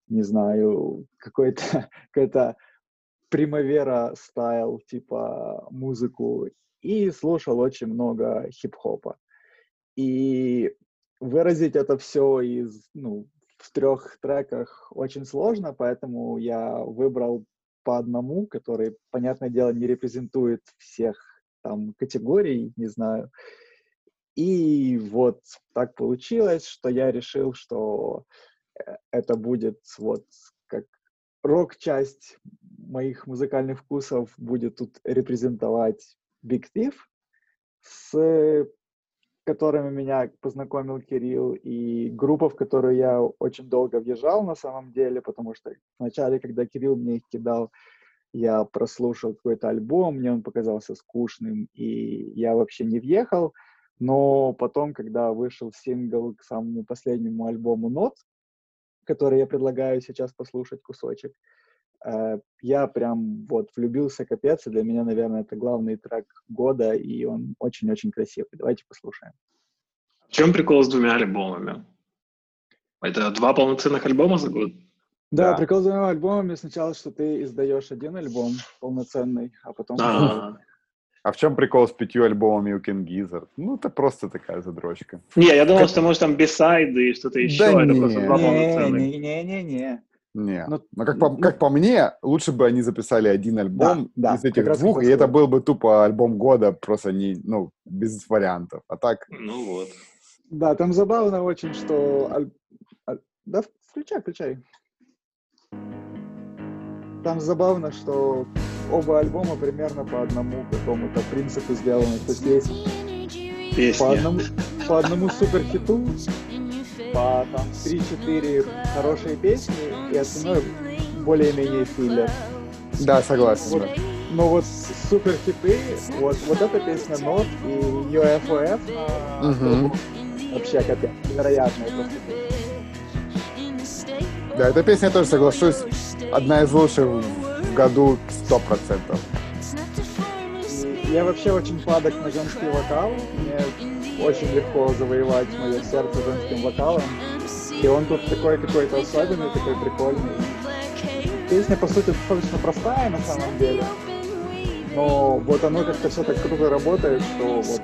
не знаю, какой-то какой-то примавера стайл, типа музыку, и слушал очень много хип-хопа. И выразить это все из, ну, в трех треках очень сложно, поэтому я выбрал по одному, который, понятное дело, не репрезентует всех там категорий, не знаю. И вот так получилось, что я решил, что э, это будет вот как рок-часть моих музыкальных вкусов будет тут репрезентовать Big Thief, с которыми меня познакомил Кирилл, и группа, в которую я очень долго въезжал на самом деле, потому что вначале, когда Кирилл мне их кидал, я прослушал какой-то альбом, мне он показался скучным, и я вообще не въехал. Но потом, когда вышел сингл к самому последнему альбому Not, который я предлагаю сейчас послушать кусочек, я прям вот влюбился капец, и для меня, наверное, это главный трек года, и он очень-очень красивый. Давайте послушаем. В чем прикол с двумя альбомами? Это два полноценных альбома за год? Да, Да. прикол с двумя альбомами сначала, что ты издаешь один альбом полноценный, а потом... А. А в чем прикол с пятью альбомами у King Gizzard? Ну, это просто такая задрочка. Не, я думал, Как- что может там бисайды и что-то еще. Да это не. просто два полноценных. Не-не-не-не. Не. Ну, Но как по, ну- как по мне, лучше бы они записали один альбом Да, да, из этих как раз двух, и это был бы тупо альбом года, просто не, ну, без вариантов. А так, Ну вот. Да, там забавно очень, что... аль- аль- Да, включай, включай. Там забавно, что оба альбома примерно по одному какому-то принципу сделаны. То есть есть по Песня. одному, по одному суперхиту, по там 3-4 хорошие песни, и остальное более-менее филлер. да, согласен. Вот, но вот суперхиты, вот, вот эта песня Нот и UFOF альбоме вообще капец, невероятная просто песня. Да, эта песня, я тоже соглашусь, одна из лучших в году 100%. И Я вообще очень падок на женский вокал. Мне очень легко завоевать мое сердце женским вокалом. И он тут такой какой-то особенный, такой прикольный. Песня, по сути, достаточно простая на самом деле. Но вот оно как-то все так круто работает, что вот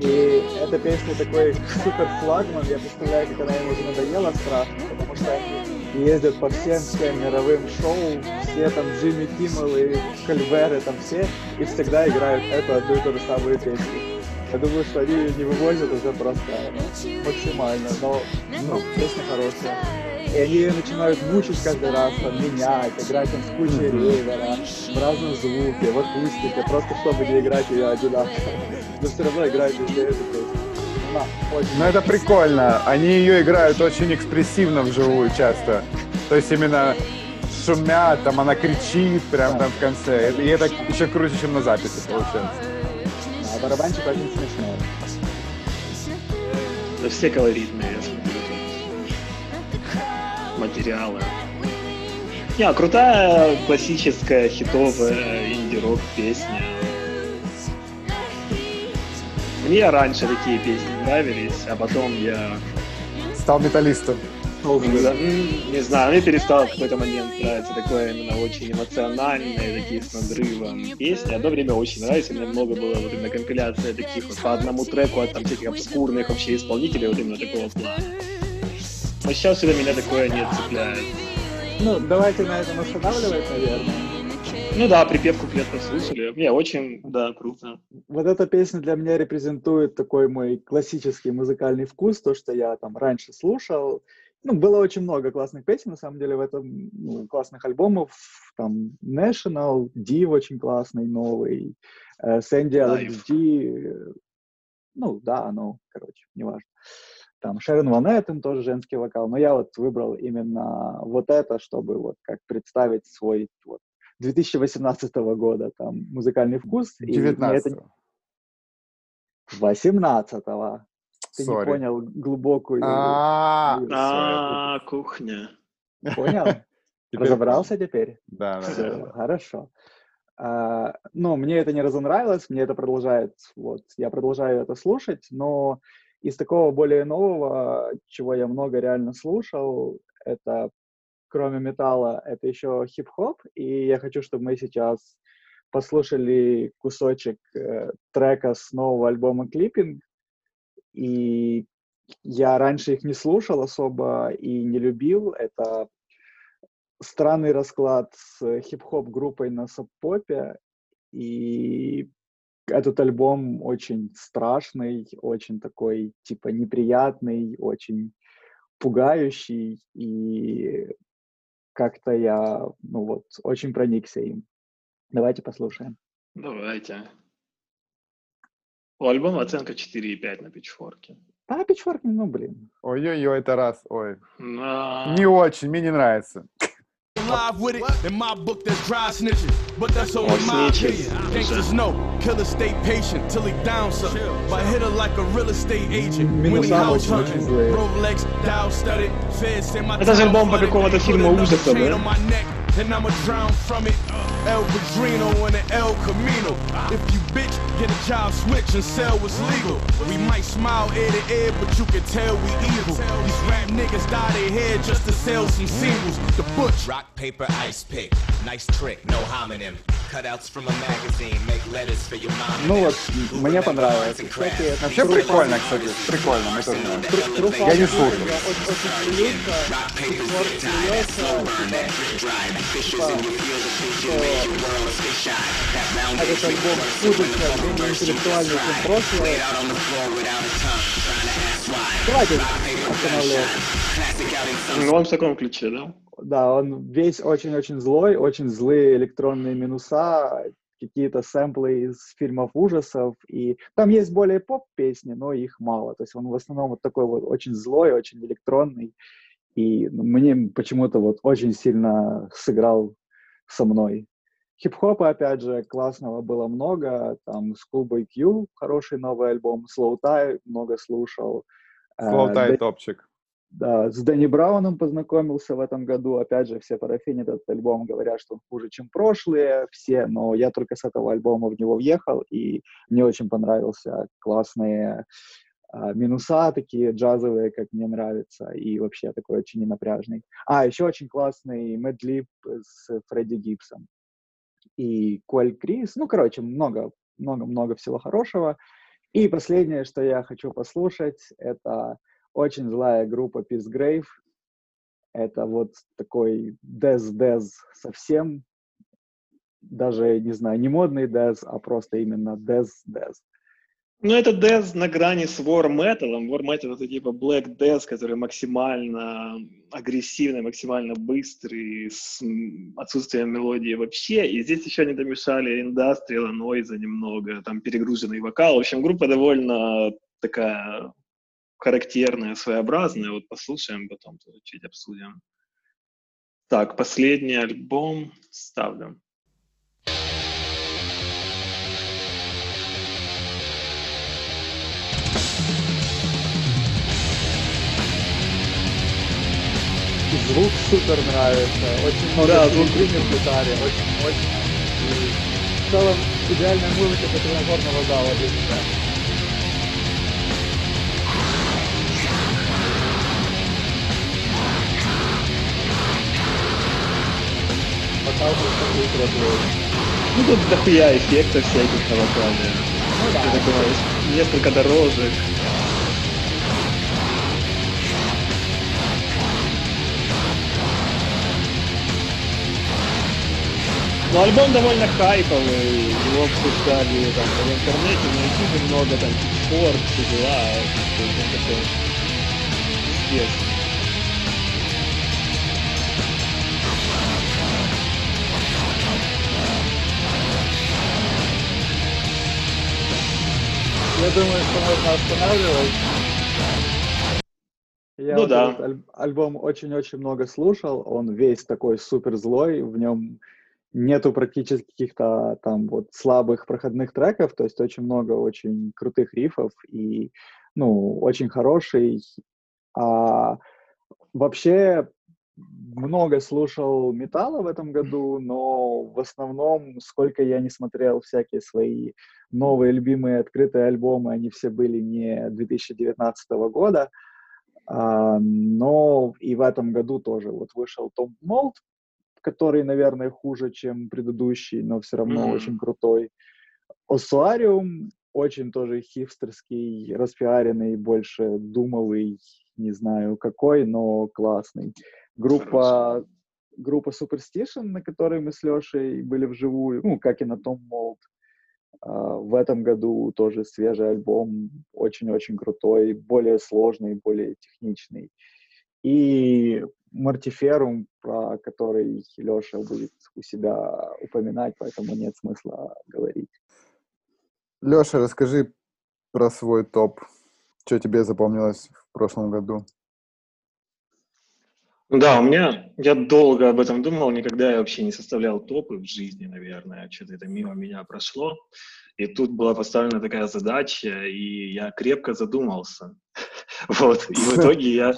И эта песня такой супер флагман. Я представляю, как она ему уже надоела страшно, потому что они ездят по всем всем мировым шоу, все там Джимми Киммел и Кальверы, там все, и всегда играют эту одну и ту же самую песню. Я думаю, что они ее не вывозят уже просто максимально, но ну, песня хорошая. И они ее начинают мучить каждый раз, там, менять, играть там с кучей ревера, в разном звуке, в акустике, просто чтобы не играть ее одинаково. Но все равно играют везде эту песню. Она очень Но это прикольно. Они ее играют очень экспрессивно вживую часто. То есть именно шумят, там она кричит прям там в конце. И это еще круче, чем на записи получается. А барабанчик очень смешной. Да все колоритные, я смотрю. Материалы. Не, а крутая классическая хитовая инди-рок песня. Мне раньше такие песни нравились, а потом я Стал металлистом. Да, не знаю, мне перестало в какой-то момент нравиться такое именно очень эмоциональные, такие с надрывом песни. Одно время очень нравится, у меня много было вот именно компиляция таких вот по одному треку от там всяких обскурных вообще исполнителей, вот именно такого плана. Но сейчас уже меня такое не цепляет. Ну, давайте на этом останавливать, наверное. Ну да, припев куплет послушали. Не, очень, да, круто. Вот эта песня для меня репрезентует такой мой классический музыкальный вкус, то, что я там раньше слушал. Ну, было очень много классных песен, на самом деле, в этом, ну, классных альбомов. Там National, Div очень классный, новый, э, Sandy. LXG, э, ну, да, ну, короче, неважно. Там Шерон Ван Эттен тоже женский вокал, но я вот выбрал именно вот это, чтобы вот как представить свой вот 2018 года, там, музыкальный вкус. и мне это 19 18-го. Ты не понял глубокую... А. А, кухня. Понял? Разобрался теперь? Да, да, хорошо. А, ну, мне это не разонравилось, мне это продолжает, вот, я продолжаю это слушать, но из такого более нового, чего я много реально слушал, это, кроме металла, это еще хип-хоп, и я хочу, чтобы мы сейчас послушали кусочек э, трека с нового альбома «Клиппинг», и я раньше их не слушал особо и не любил, это странный расклад с хип-хоп группой на саб-попе, и этот альбом очень страшный, очень такой, типа, неприятный, очень пугающий, и как-то я, ну вот, очень проникся им. Давайте послушаем. Давайте. У альбома оценка 4,5 на пичфорке. А, Pitchfork, ну, блин. Ой-ой-ой, это раз, ой. На- Не очень, мне не нравится. live with it. In my book, there's dry snitching, but that's only Oh, my snitches. opinion. Gangsters know, killer stay patient till he down something. But hit her like a real estate agent. When he Минуса house очень, очень hunting, злые. Rolex, dial studded, feds say my Это же time альбом по flooded. какому-то Put фильму another ужасов, chain да? on my neck, And I'ma drown from it. El Padrino and the El Camino. If you bitch, get a job switch and sell what's legal. We might smile ear to ear, but you can tell we evil. These rap niggas dye their hair just to sell some singles. The butch. Rock, paper, ice pick. Nice trick, no homonym. Cutouts from a magazine, make letters for your mom. Ну вот, мне понравилось. Кстати, Вообще True прикольно, Funk- кстати, прикольно, мы тоже знаем. True- True Я не Funk слушал. я очень, очень этот альбом худится менее интеллектуальный, чем прошлое. Останавливаться. Ну, он в таком ключе, да? Да, он весь очень-очень злой, очень злые электронные минуса, какие-то сэмплы из фильмов ужасов, и там есть более поп-песни, но их мало. То есть он в основном вот такой вот очень злой, очень электронный, и мне почему-то вот очень сильно сыграл со мной. Хип-хопа, опять же, классного было много, там Schoolboy Q, хороший новый альбом, Slow Tie много слушал. э, Слоутай Дэ- топчик. да, с Дэнни Брауном познакомился в этом году. Опять же, все парафинят этот альбом, говорят, что он хуже, чем прошлые все, но я только с этого альбома в него въехал, и мне очень понравился. Классные минуса такие джазовые, как мне нравится, и вообще такой очень ненапряжный. А, еще очень классный Мэдлип с Фредди Гибсом и Коль Крис. Ну, короче, много, много, много всего хорошего. И последнее, что я хочу послушать, это очень злая группа Peace Grave. Это вот такой дез-дез совсем. Даже, не знаю, не модный дез, а просто именно дез-дез. Ну, это Death на грани с War Metal. War Metal это типа Black Death, который максимально агрессивный, максимально быстрый, с отсутствием мелодии вообще. И здесь еще они домешали индастриала, нойза немного, там перегруженный вокал. В общем, группа довольно такая характерная, своеобразная. Вот послушаем, потом чуть обсудим. Так, последний альбом ставлю. Звук супер нравится. Очень много Да, звук в гитаре. Очень, очень. И в целом идеальная музыка для тренажерного зала для меня. Ну, тут дохуя эффектов всяких на вокале. Ну да. Такое, несколько дорожек. Ну, альбом довольно хайповый, его обсуждали там в интернете, на ютубе много, там, Pitchfork, все дела, такой известный. Я думаю, что можно останавливать. Я Ну вот да. этот аль- альбом очень-очень много слушал. Он весь такой супер злой. В нем нету практически каких-то там вот слабых проходных треков, то есть очень много очень крутых рифов и, ну, очень хороший. А вообще много слушал металла в этом году, но в основном, сколько я не смотрел всякие свои новые любимые открытые альбомы, они все были не 2019 года, а, но и в этом году тоже вот вышел Tomb Mold, который, наверное, хуже, чем предыдущий, но все равно Мгм. очень крутой. Ossuarium очень тоже хипстерский, распиаренный, больше думовый, не знаю какой, но классный. Группа, группа Superstition, на которой мы с Лешей были вживую, ну, как и на Tomb Mold. А, В этом году тоже свежий альбом, очень-очень крутой, более сложный, более техничный. И Мартиферум, про который Леша будет у себя упоминать, поэтому нет смысла говорить. Леша, расскажи про свой топ. Что тебе запомнилось в прошлом году? Ну Да, у меня, я долго об этом думал, никогда я вообще не составлял топы в жизни, наверное, что-то это мимо меня прошло. И тут была поставлена такая задача, и я крепко задумался. Вот, и в итоге я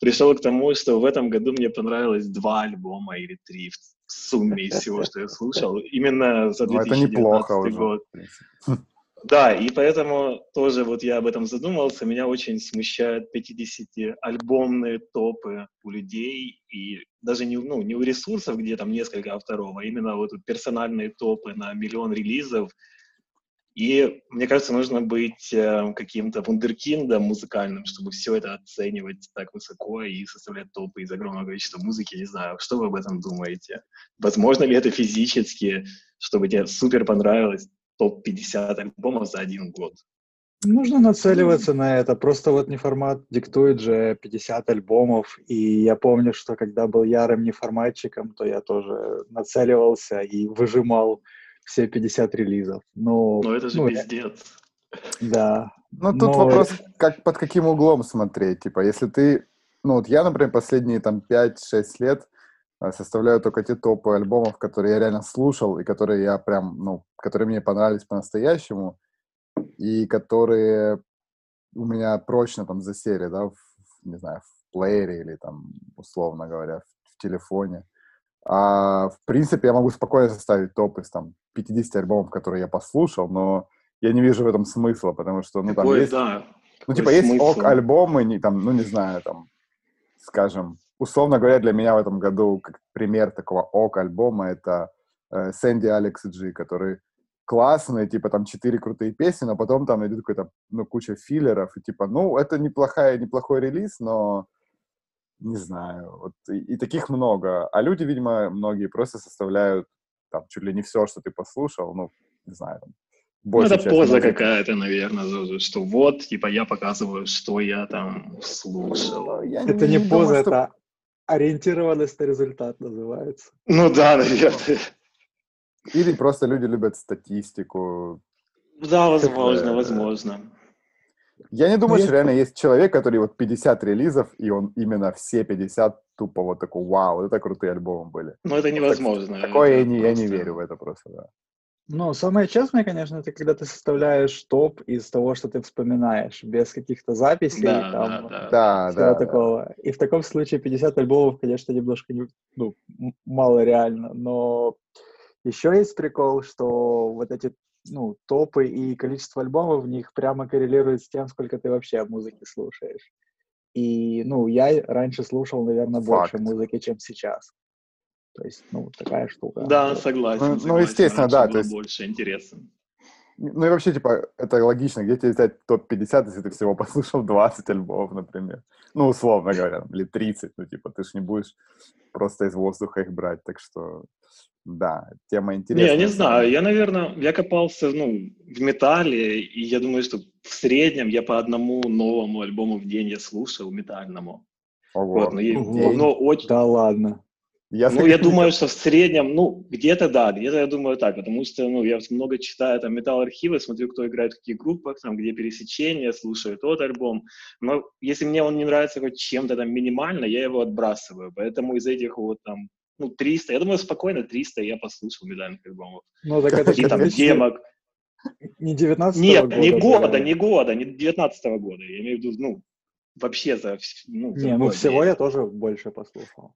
пришел к тому, что в этом году мне понравилось два альбома или три в сумме из всего, что я слушал, именно за Ну, это 2019 неплохо уже. год. Да, и поэтому тоже вот я об этом задумался. Меня очень смущают 50-альбомные топы у людей, и даже не, ну, не у ресурсов, где там несколько авторов, а именно вот персональные топы на миллион релизов. И мне кажется, нужно быть э, каким-то вундеркиндом музыкальным, чтобы все это оценивать так высоко и составлять топы из огромного количества музыки. Не знаю, что вы об этом думаете? Возможно ли это физически, чтобы тебе супер понравилось топ-50 альбомов за один год? Нужно нацеливаться на это. Просто вот неформат диктует же 50 альбомов. И я помню, что когда был ярым неформатчиком, то я тоже нацеливался и выжимал все 50 релизов. Но, Но это же ну, пиздец. да. Ну, тут Но- вопрос, как, под каким углом смотреть. Типа, если ты... Ну, вот я, например, последние там 5-6 лет э, составляю только те топы альбомов, которые я реально слушал, и которые я прям, ну, которые мне понравились по-настоящему, и которые у меня прочно там засели, да, в, не знаю, в плеере или там, условно говоря, в, в телефоне. А, в принципе, я могу спокойно составить топ из там 50 альбомов, которые я послушал, но я не вижу в этом смысла, потому что, ну, там Какой, есть... да. Ну, типа, есть смысл? ок альбомы, не, там, ну, не знаю, там, скажем, условно говоря, для меня в этом году как пример такого ок альбома это э, Сэнди Алекс Джи, который классный, типа, там, четыре крутые песни, но потом там идет какой-то, ну, куча филлеров, и типа, ну, это неплохая, неплохой релиз, но не знаю, вот, и, и таких много. А люди, видимо, многие просто составляют там чуть ли не все, что ты послушал, ну, не знаю, там, Ну, это часть поза музыки. какая-то, наверное, что вот, типа, я показываю, что я там слушал. Ну, я Это не думаю, поза, что- это ориентированность на результат называется. Ну да, наверное. Или просто люди любят статистику. Да, возможно, Э, возможно. Я не думаю, Ну, что я- реально есть человек, который вот 50 релизов, и он именно все 50 тупо вот такой, вау, вот это крутые альбомы были. Но это невозможно. Такое я Это не, я не верю в это просто, да. Ну, самое честное, конечно, это когда ты составляешь топ из того, что ты вспоминаешь, без каких-то записей, Да, там, да, да. Да, всего да, да. такого. И в таком случае 50 альбомов, конечно, немножко не, ну, мало реально, но еще есть прикол, что вот эти ну, топы и количество альбомов в них прямо коррелирует с тем, сколько ты вообще музыки слушаешь. И, ну, я раньше слушал, наверное, больше Факт. музыки, чем сейчас. То есть, ну, такая штука. Да, согласен. Ну, ну, согласен. естественно, Раньше да, было то есть- больше интереса. Ну и вообще, типа, это логично, где тебе взять топ-50, если ты всего послушал 20 альбомов, например. Ну, условно говоря, или 30, ну, типа, ты ж не будешь просто из воздуха их брать, так что, да, тема Не, интересная. я не на самом знаю, я, наверное, я копался, ну, в металле, и я думаю, что в среднем я по одному новому альбому в день я слушал метальному. Ого. Вот, но, я- Ого. но- но очень, Да ладно. Я Ну, я не думаю, что в среднем, ну, где-то да, где-то я думаю так, потому что, ну, я много читаю там металл-архивы, смотрю, кто играет в каких группах, там, где пересечения, слушаю тот альбом, но если мне он не нравится хоть чем-то там минимально, я его отбрасываю, поэтому из этих вот там ну, 300, я думаю, спокойно 300 я послушал медальных альбомов. Ну, так это Какие там демок. не 19 Нет, года. не года, да. не года, не 19 года. Я имею в виду, ну, вообще за... Ну, за Не, ну всего я тоже больше послушал.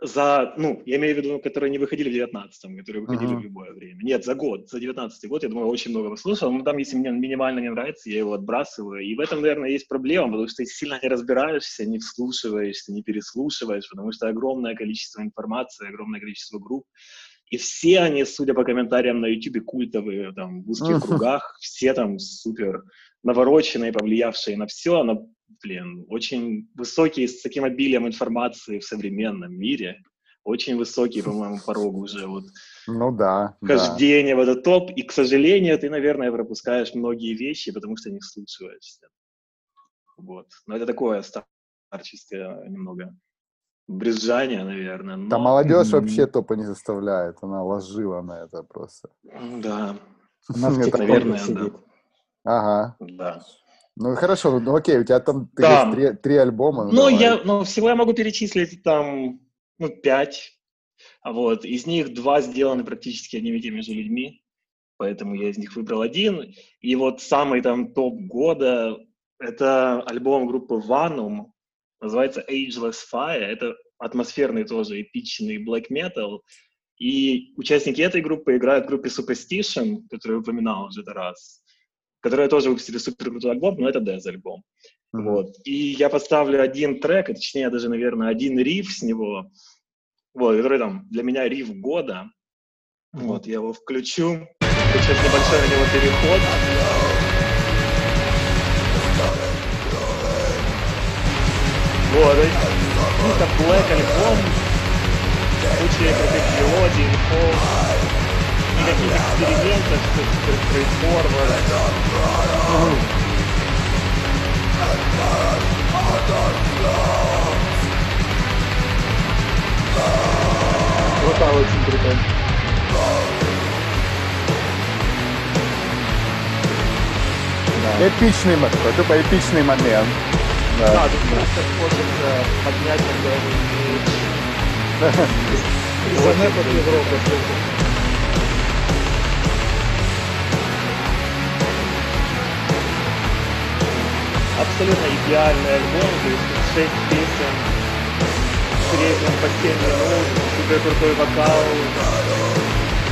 За, ну, я имею в виду, которые не выходили в 19-м, которые выходили Ага. в любое время. Нет, за год, за 19 год, я думаю, очень много послушал. Но там, если мне минимально не нравится, я его отбрасываю. И в этом, наверное, есть проблема, потому что ты сильно не разбираешься, не вслушиваешься, не переслушиваешь, потому что огромное количество информации, огромное количество групп. И все они, судя по комментариям на YouTube, культовые, там, в узких Мгм. кругах, все там супер навороченные, повлиявшие на все, но, блин, очень высокий, с таким обилием информации в современном мире, очень высокий, по-моему, порог уже вот Ну да, да. вхождения в этот топ, и, к сожалению, ты, наверное, пропускаешь многие вещи, потому что не вслушиваешься. Вот. Но это такое старческое немного брезжание, наверное. но- Там молодежь вообще топа не заставляет, она ложила на это просто. Да, Она в наверное, сидит. Ага. да. Ну хорошо, ну окей, у тебя там ты Да. говоришь, три, три альбома. Ну, Ну, я, ну, всего я могу перечислить там, ну, пять. А Вот. Из них два сделаны практически одними и теми же людьми, поэтому я из них выбрал один. И вот самый там топ года — это альбом группы Vanum, называется Ageless Fire. Это атмосферный тоже эпичный black metal. И участники этой группы играют в группе Superstition, которую я упоминал уже это раз, которая тоже выпустили супер крутой альбом, но это дез-альбом. Мгм. Вот. И я поставлю один трек, а точнее даже, наверное, один риф с него, вот, который там для меня риф года. Вот, я его включу. Сейчас небольшой на него переход. Вот, это Black альбом. Куча крутых мелодий. Никаких экспериментов, straightforward. Круто, очень круто. Эпичный, мо- такой эпичный момент. Да, Да. тут просто хочется поднять иногда Из Анепа в абсолютно идеальный альбом, то есть тут шесть песен в по 7 минут, супер крутой вокал,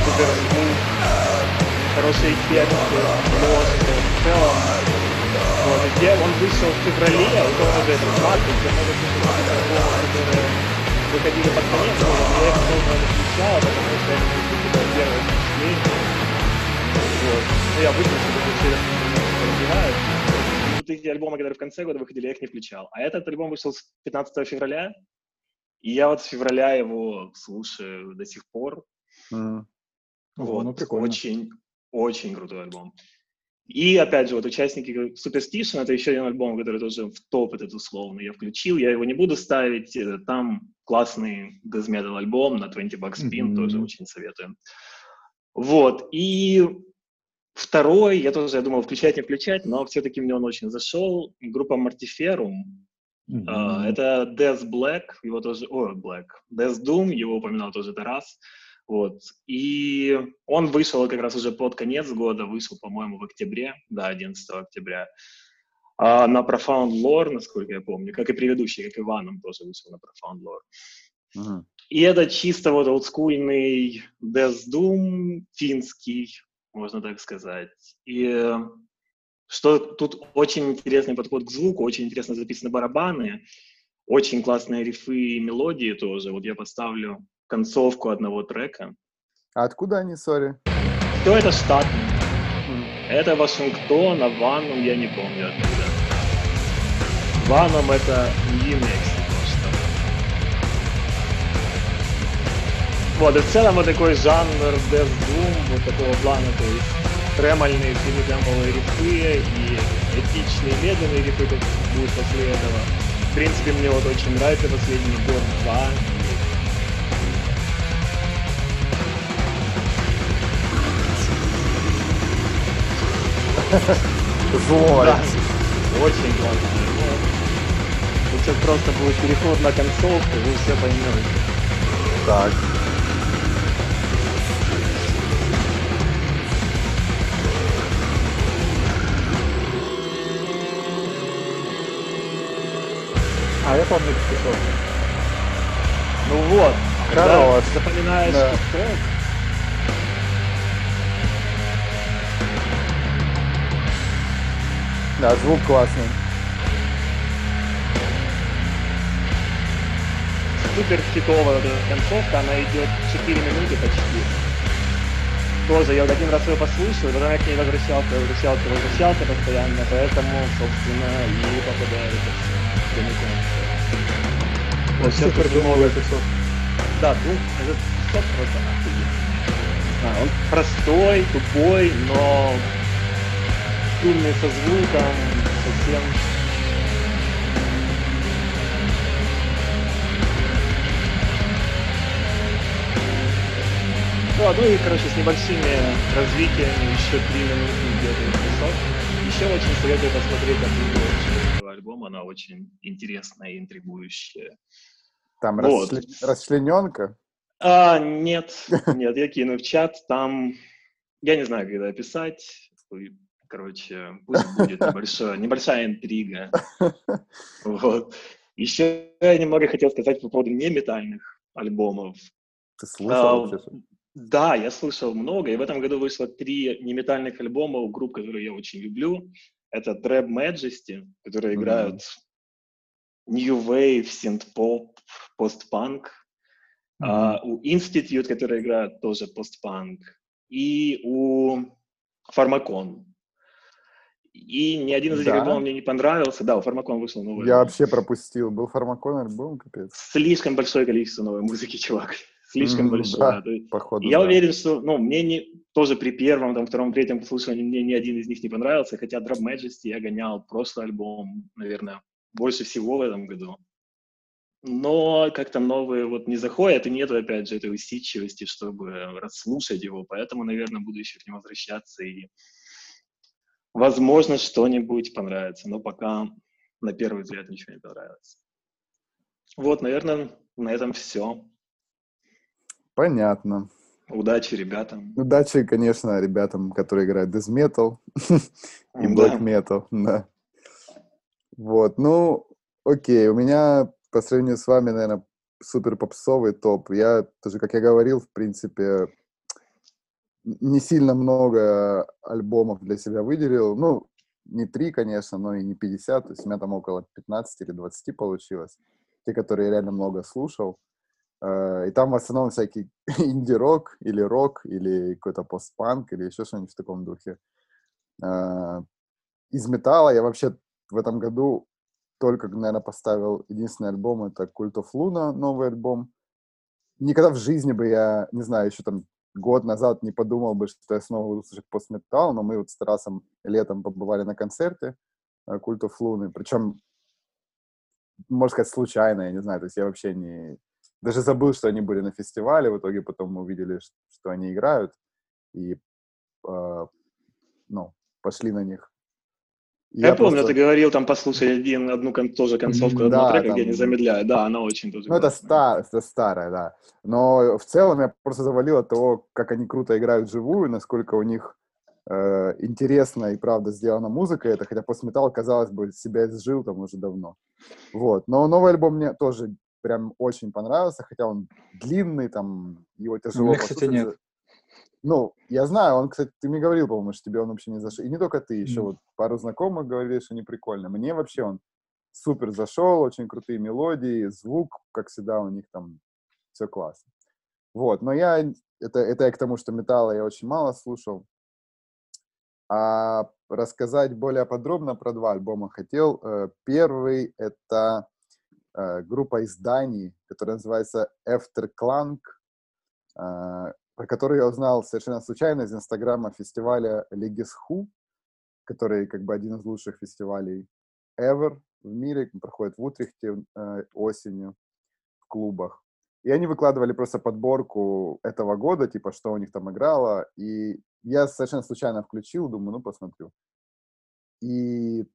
супер звук, хорошие тексты, ложки, в целом. Вот, и где он вышел в феврале, а это уже это март, то есть я много слышал альбомов, которые выходили под конец но я их долго не включал, потому что это какое-то первое впечатление. Вот. Ну, я обычно все-таки все разбираю. Эти альбомы, которые в конце года выходили, я их не включал. А этот альбом вышел с 15 февраля, и я вот с февраля его слушаю до сих пор. Ого, Вот. ну прикольно. Очень, очень крутой альбом. И опять же, вот участники Superstition, это еще один альбом, который тоже в топ этот условно я включил. Я его не буду ставить. э, Там классный death metal альбом на 20 Bucks Spin, Мгм. тоже очень советую. Вот. И второй, я тоже, я думал, включать, не включать, но все-таки мне он очень зашел. Группа Mortiferum. Мгм. А, Это Death Black, его тоже, о, Black, Death Doom, его упоминал тоже Тарас, вот, и он вышел как раз уже под конец года, вышел, по-моему, в октябре, да, 11 октября, А на Profound Lore, насколько я помню, как и предыдущий, как и Ваном тоже вышел на Profound Lore. Мгм. И это чисто вот олдскульный Death Doom, финский, можно так сказать. И э, что тут очень интересный подход к звуку, очень интересно записаны барабаны, очень классные рифы и мелодии тоже. Вот я поставлю концовку одного трека. А откуда они, сори? Все это штатно. Это Вашингтон, а Ванном я не помню откуда. Ванном это Нью-Мексико Вот, и в целом вот такой жанр Death Doom, вот такого плана, то есть тремольные семитемповые рифы и эпичные медленные рифы, как будет после этого. В принципе, мне вот очень нравится последний год два. Злой. Да, очень классно. Сейчас просто будет переход на концовку, вы все поймете. Так. А, я помню этот. Ну вот, Хорош. запоминаешь Да. трек, Да, звук классный. супер хитовая вот концовка, она идет 4 минуты почти. Тоже я один раз ее послушал, и потом я к ней возвращался, возвращался, возвращался постоянно, поэтому, собственно, и попадает это все прямиком. Вот сейчас кусок. Да, ну, этот кусок просто охуенный. А, он простой, тупой, но стильный со звуком, совсем Вот, ну и, короче, с небольшими развитиями, еще три минуты где-то этот Еще очень советую посмотреть обзор этого альбома, она очень интересная и интригующая. Там Вот. расчле- расчлененка. А, нет, нет, я кину в чат, там, я не знаю, когда описать, короче, пусть будет небольшое, небольшая интрига. Вот. Еще я немного хотел сказать по поводу неметальных альбомов. Ты слушал А, вообще? Да, я слышал много, и в этом году вышло три неметальных альбома у групп, которые я очень люблю. Это Trap Majesty, которые Мгм. играют New Wave, Synth-Pop, Post-Punk. А, у Institute, которые играют тоже Post-Punk. И у Pharmacon. И ни один из этих Да? альбомов мне не понравился. Да, у Pharmacon вышел новый Я альбом. вообще пропустил. Был фармакон альбом, капец. Слишком большое количество новой музыки, чувак. Слишком М, большое. да. Есть Походу, я да. уверен, что, ну, мне не, тоже при первом, там, втором, третьем слушании мне ни один из них не понравился, хотя Drop Majesty я гонял прошлый альбом, наверное, больше всего в этом году. Но как-то новые вот не заходят, и нету, опять же, этой усидчивости, чтобы расслушать его, поэтому, наверное, буду еще к нему возвращаться, и, возможно, что-нибудь понравится, но пока на первый взгляд ничего не понравится. Вот, наверное, на этом все. Понятно. Удачи ребятам. Удачи, конечно, ребятам, которые играют Death Metal и. Black Metal, да. Вот, ну, окей, у меня по сравнению с вами, наверное, супер попсовый топ. Я тоже, как я говорил, в принципе, не сильно много альбомов для себя выделил. Ну, не три, конечно, но и не 50. То есть у меня там около 15 или 20 получилось. Те, которые я реально много слушал. Э, И там в основном всякий инди-рок или рок, или какой-то постпанк, или еще что-нибудь в таком духе. Э, Из металла я вообще в этом году только, наверное, поставил единственный альбом, это Cult of Luna, новый альбом. Никогда в жизни бы я, не знаю, еще там год назад не подумал бы, что я снова буду слушать постметал, но мы вот с Тарасом летом побывали на концерте of Luna, причем, можно сказать, случайно, я не знаю, то есть я вообще не... Даже забыл, что они были на фестивале, в итоге потом мы увидели, что они играют, и, э, ну, пошли на них. И Я, помню, просто- ты говорил, там послушай один, одну кон- тоже концовку одного да, трека, там- где не замедляют. Да, она очень тоже Ну, это, классная. ста- это старое, да. Но в целом я просто завалил от того, как они круто играют вживую, насколько у них э, интересно и правда сделана музыка. Это хотя постметал, казалось бы, себя изжил там уже давно. Вот. Но новый альбом мне тоже прям очень понравился, хотя он длинный, там его тяжело Мне, кстати, нет. Ну, я знаю, он, кстати, ты мне говорил, по-моему, что тебе он вообще не зашел. И не только ты, еще Мгм. вот пару знакомых говорили, что не прикольно. Мне вообще он супер зашел, очень крутые мелодии, звук, как всегда, у них там все классно. Вот, но я, это, это я к тому, что металла я очень мало слушал. А рассказать более подробно про два альбома хотел. Э, Первый — это группа из Дании, которая называется Efterklang, э, про которую я узнал совершенно случайно из инстаграма фестиваля Легисху, который как бы один из лучших фестивалей ever в мире, проходит в Утрехте э, осенью в клубах. И они выкладывали просто подборку этого года, типа, что у них там играло. И я совершенно случайно включил, думаю, ну, посмотрю. И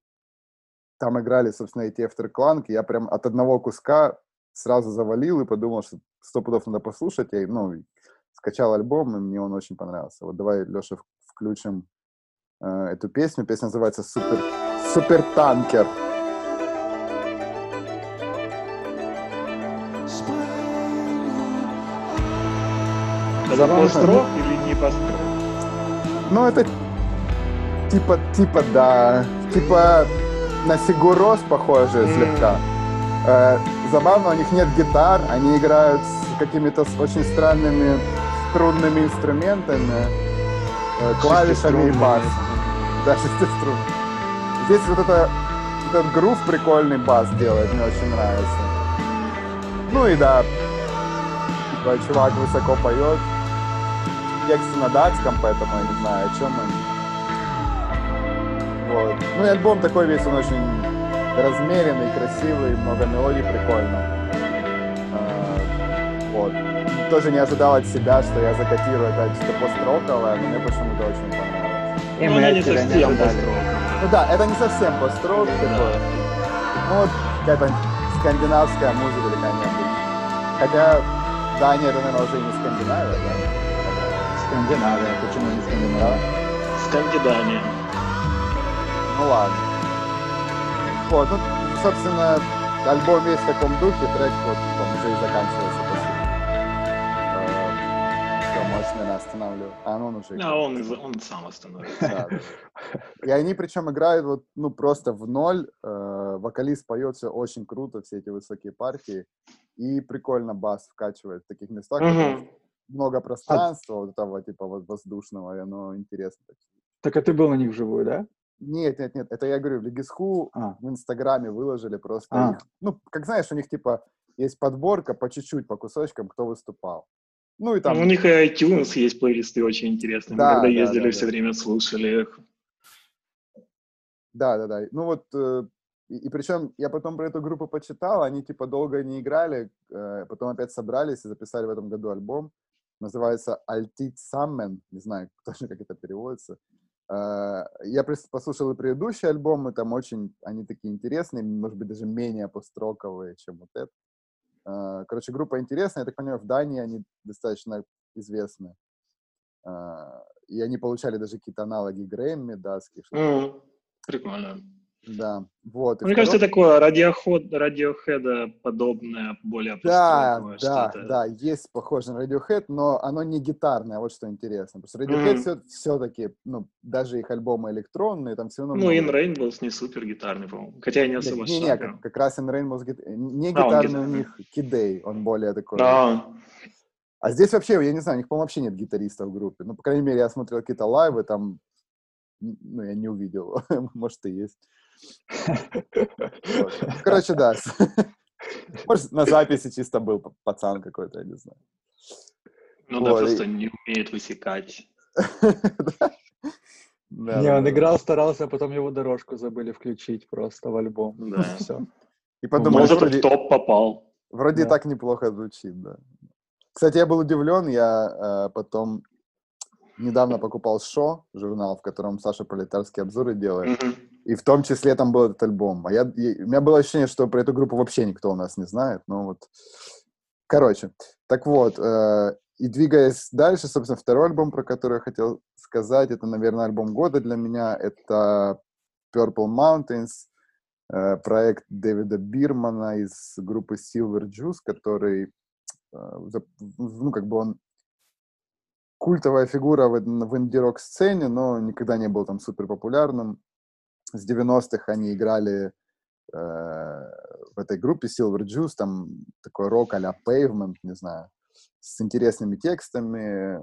там играли, собственно, эти Afterclank, я прям от одного куска сразу завалил и подумал, что сто пудов надо послушать. Я, ну, и скачал альбом, и мне он очень понравился. Вот давай, Леша, включим э, эту песню. Песня называется «Супер, Супер Танкер». Это пост-рок или не пост-рок? Ну, это типа, типа, да, типа на Сигурос похоже М. слегка. Э, забавно, у них нет гитар, они играют с какими-то очень странными струнными инструментами, э, клавишами и бас. Да, шестиструнный. Здесь вот это, этот грув прикольный бас делает, мне очень нравится. Ну и да, чувак высоко поет, тексты на датском, поэтому я не знаю, о чем они. Вот. Ну и альбом такой весь, он очень размеренный, красивый, много мелодий, прикольно. А, Вот. Тоже не ожидал от себя, что я закатирую опять что-то построковое, но мне почему-то очень понравилось. И Ну, мы от не тебя не ожидали. Ну да, это не совсем построк такой. Ну вот какая-то скандинавская музыка какая-нибудь. Хотя Дания, это, наверное, уже не Скандинавия, да? Скандинавия, почему не Скандинавия? Скандинавия. Ну ладно. Вот, ну, собственно, альбом весь в таком духе, трек вот он уже и заканчивается по сути. Все, можешь, наверное, останавливать. А, ну он уже. А он, он сам остановится. Да, да. И они причем играют вот, ну, просто в ноль. Э, вокалист поет все очень круто, все эти высокие партии. И прикольно бас вкачивает в таких местах. Много пространства, вот этого типа вот воздушного, и оно интересно. Так а ты был на них вживую, да? Нет, нет, нет, это я говорю, в Легисху А, в Инстаграме выложили просто А. их. Ну, как знаешь, у них типа есть подборка по чуть-чуть, по кусочкам, кто выступал. Ну и там... У них и iTunes есть плейлисты очень интересные. Мы Да, когда да, ездили, да, все да. время слушали их. Да, да, да. Ну вот, э, и, причем я потом про эту группу почитал, они типа долго не играли, э, потом опять собрались и записали в этом году альбом. Называется Altid Sammen, не знаю точно, как это переводится. Э, я послушал и предыдущие альбомы, там очень, они такие интересные, может быть, даже менее построковые, чем вот этот. Э, Короче, группа интересная, я так понимаю, в Дании они достаточно известны. Э, И они получали даже какие-то аналоги Грэмми датских. М, Прикольно. Да, вот. Мне кажется, второй- такое радиоход, радиохеда подобное, более Да, да, да, есть похоже на Radiohead, но оно не гитарное, вот что интересно. Потому что Radiohead Мгм. все, таки ну, даже их альбомы электронные, там все равно... Ну, In Rainbows не супер гитарный, по-моему. Хотя я не особо не, не, как, как раз In Rainbows гит- не А, гитарный у гитарный. них Кидей, он более такой. А, А здесь вообще, я не знаю, у них, по-моему, вообще нет гитариста в группе. Ну, по крайней мере, я смотрел какие-то лайвы, там, ну, я не увидел. Может, и есть. Короче, да. Может, на записи чисто был пацан какой-то, я не знаю. ну да, просто не умеет высекать. Да, не, он играл, старался, а потом его дорожку забыли включить просто в альбом. Да. Все. И подумал, зато вроде, в топ попал. вроде Да. так неплохо звучит, да. Кстати, я был удивлен, я э, потом недавно покупал Шо, журнал, в котором Саша Пролетарские обзоры делает, Мгм. и в том числе там был этот альбом. А я, и- у меня было ощущение, что про эту группу вообще никто у нас не знает, но вот... Короче, так вот, э, и двигаясь дальше, собственно, второй альбом, про который я хотел сказать, это, наверное, альбом года для меня, это Purple Mountains, э, проект Дэвида Бирмана из группы Silver Juice, который, э, ну, как бы он культовая фигура в, в инди-рок сцене, но никогда не был там супер популярным. С 90-х они играли э, в этой группе Silver Juice, там такой рок а-ля Pavement, не знаю, с интересными текстами.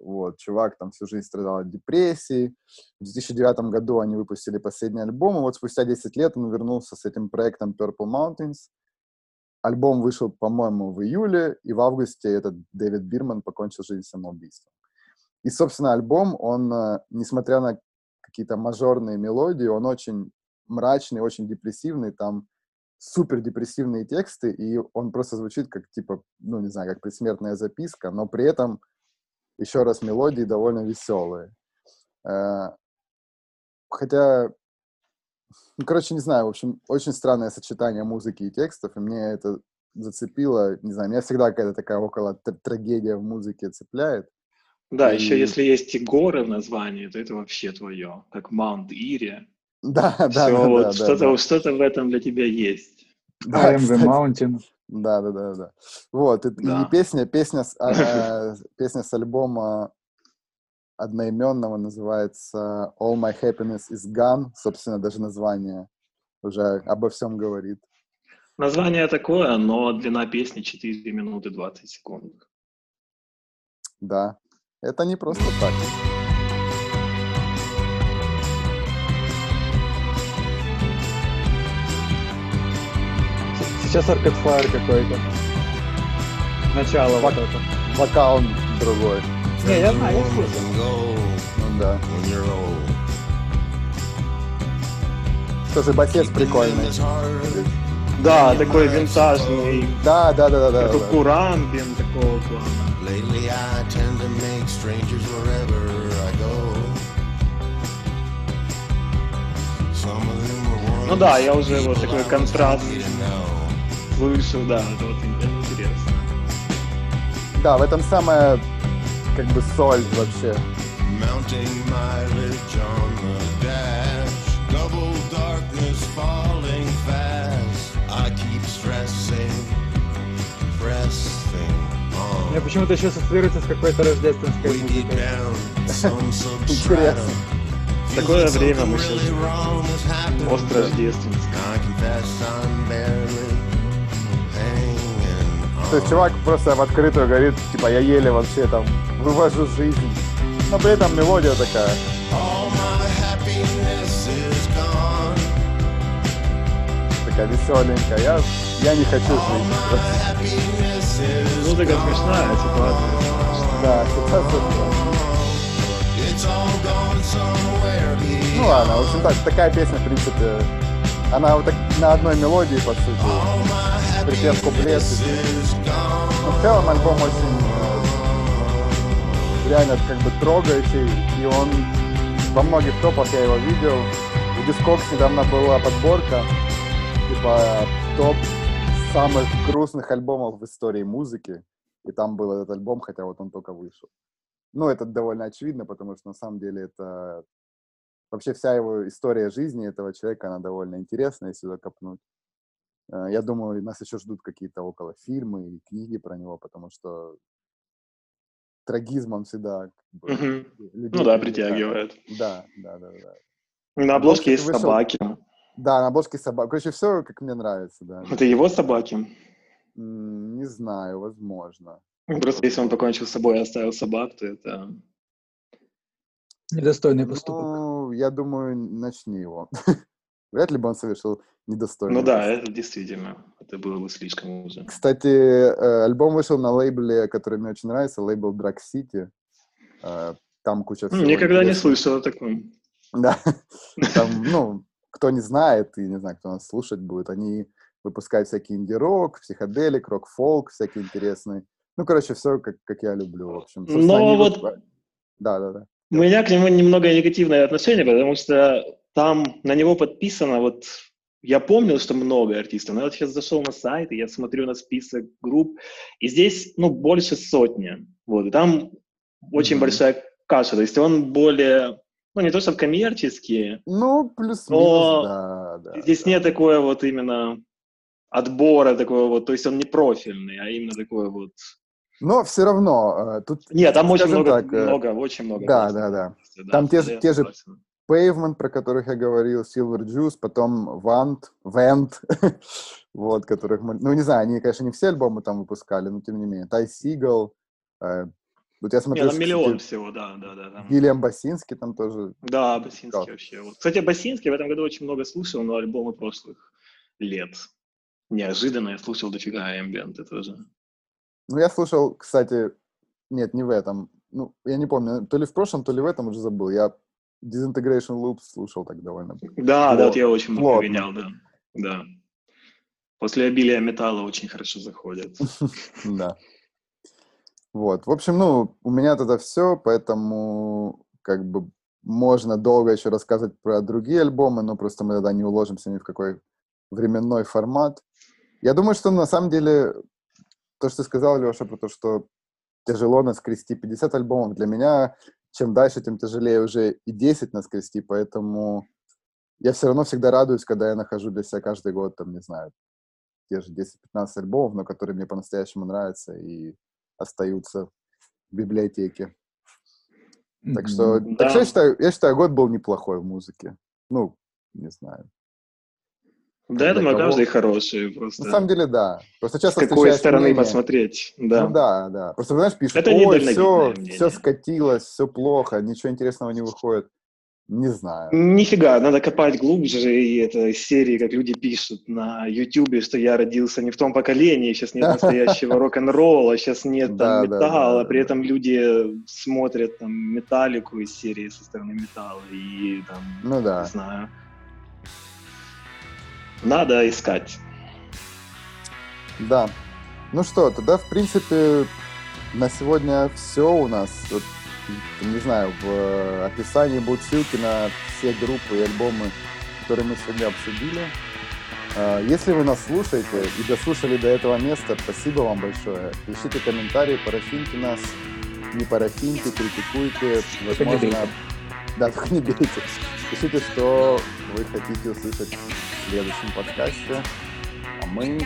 Вот, чувак там всю жизнь страдал от депрессии. В 2009 году они выпустили последний альбом, и вот спустя 10 лет он вернулся с этим проектом Purple Mountains. Альбом вышел, по-моему, в июле, и в августе этот Дэвид Бирман покончил жизнь самоубийством. И, собственно, альбом, он, э, несмотря на какие-то мажорные мелодии, он очень мрачный, очень депрессивный, там супер депрессивные тексты, и он просто звучит как, типа, ну, не знаю, как предсмертная записка, но при этом, еще раз, мелодии довольно веселые. Э, Хотя, ну, короче, не знаю, в общем, очень странное сочетание музыки и текстов, и мне это зацепило. Не знаю, меня всегда какая-то такая около тр- трагедия в музыке цепляет. Да, еще И- если есть и горы в названии, то это вообще твое, как Маунт Ири. Да, да, Все, да, вот да, что-то, да. что-то в этом для тебя есть. Да, I am the mountain. Да, да, да, да. Вот, и, и Да. песня, песня, с, а, песня с альбома одноименного называется All My Happiness Is Gone. Собственно, даже название уже обо всем говорит. Название такое, но длина песни 4 минуты 20 секунд. Да, это не просто так. Сейчас Arcade Fire какой-то. Начало вот это. Вокал другой. Не, я знаю, я слышал. Ну да. Тоже Keeping прикольный. Да, такой винтажный, Да, да, да, да, да. как да. Курамбин такого плана. Lately I tend to make strangers wherever I go. Some of them Ну да, я уже вот такой контраст слышу, да, это вот интересно. Да, в этом самая как бы соль вообще. Мне почему-то еще ассоциируется с какой-то рождественской музыкой. Интересно. Такое время мы сейчас barely hanging То есть чувак просто в открытую говорит, типа, я еле вообще там вывожу жизнь. Но при этом мелодия такая. Такая веселенькая. Я, я не хочу жить. is Музыка смешная, ситуация. да, ситуация. Ну ладно, в общем так, такая песня, в принципе, она вот так на одной мелодии, по сути. Припев куплет. Но в целом альбом очень реально как бы трогающий, и он во многих топах я его видел. У Discogs недавно была подборка, типа топ самых грустных альбомов в истории музыки, и там был этот альбом, хотя вот он только вышел. Ну, это довольно очевидно, потому что на самом деле это вообще вся его история жизни этого человека, она довольно интересная, если туда копнуть. Э, Я думаю, нас еще ждут какие-то около фильмы и книги про него, потому что трагизм он всегда как бы, Мгм. людей Ну да, притягивает. Да, да, да, да. На обложке есть вышел- собаки. Да, на обложке собак. Короче, все, как мне нравится, да. Это его собаки. Не знаю, возможно. Просто если он покончил с собой и оставил собак, то это... Недостойный поступок. Ну, я думаю, начни его. Вряд ли бы он совершил недостойный Ну да, это действительно. Это было бы слишком уже. Кстати, э, альбом вышел на лейбле, который мне очень нравится, лейбл Drag City. Э, Там куча всего Никогда не слышал о таком. Да. Там, ну, кто не знает, и не знаю, кто нас слушать будет, они выпускают всякий инди-рок, психоделик, рок-фолк всякий интересный. Ну, короче, все, как, как я люблю, в общем. Собственно, Но вот- вып- Да, да, да. У меня к нему немного негативное отношение, потому что там на него подписано, вот я помнил, что много артистов, но я вот сейчас зашел на сайт, и я смотрю на список групп, и здесь, ну, больше сотни. Вот, и там очень Мгм. большая каша, то есть он более, ну, не то что коммерческий, Ну, плюс-минус, Но да, да. здесь да. нет такое вот именно отбора такого вот, то есть он не профильный, а именно такой вот... Но все равно, э, тут Нет, там очень много, так, э, много, очень много. да, да, да. Там те же- те же. Pavement, про которых я говорил, Silver Juice, потом Vant, Vent, вот, которых мы... Ну, не знаю, они, конечно, не все альбомы там выпускали, но тем не менее. Тай Сигал, э, вот я Не, смотрю, там миллион кстати, всего, да, да, да. там. Вильям Басинский там тоже. Да, Басинский Как? вообще. Вот. Кстати, Басинский в этом году очень много слушал, но альбомы прошлых лет. Неожиданно я слушал дофига эмбиенты тоже. Ну, я слушал, кстати, нет, не в этом. Ну, я не помню, то ли в прошлом, то ли в этом уже забыл. Я Disintegration Loops слушал так довольно. Да, да, Плотно. вот я очень много гонял, да. Да. После обилия металла очень хорошо заходят. Да. Вот. В общем, ну, у меня тогда все, поэтому как бы можно долго еще рассказывать про другие альбомы, но просто мы тогда не уложимся ни в какой временной формат. Я думаю, что на самом деле то, что ты сказал, Леша, про то, что тяжело наскрести 50 альбомов, для меня чем дальше, тем тяжелее уже и 10 наскрести, поэтому я все равно всегда радуюсь, когда я нахожу для себя каждый год, там, не знаю, те же 10-15 альбомов, но которые мне по-настоящему нравятся и остаются в библиотеке. Так что, Мгм. так что я, Да. считаю, я считаю, год был неплохой в музыке. Ну, не знаю. Да, я думаю, кого? каждый хороший просто. На самом деле, да. Просто С часто какой встречаешь стороны мнение- посмотреть, да. Ну да, да. Просто, знаешь, пишут, Это ой, все, мнение. все скатилось, все плохо, ничего интересного не выходит. Не знаю. Нифига, надо копать глубже, и это из серии, как люди пишут на Ютубе, что я родился не в том поколении, сейчас нет настоящего рок-н-ролла, сейчас нет там металла, при этом люди смотрят там металлику из серии со стороны металла, и там, Ну не да. знаю, надо искать. Да. Ну что, тогда, в принципе, на сегодня все у нас. Вот, не знаю, в э, описании будут ссылки на все группы и альбомы, которые мы сегодня обсудили. А, Если вы нас слушаете и дослушали до этого места, спасибо вам большое. Пишите комментарии, парафиньте нас, не парафиньте, критикуйте. Возможно. да, только не бейте. Пишите, что вы хотите услышать в следующем подкасте. А мы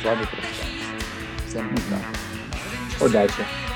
с вами прощаемся. Всем пока. Удачи.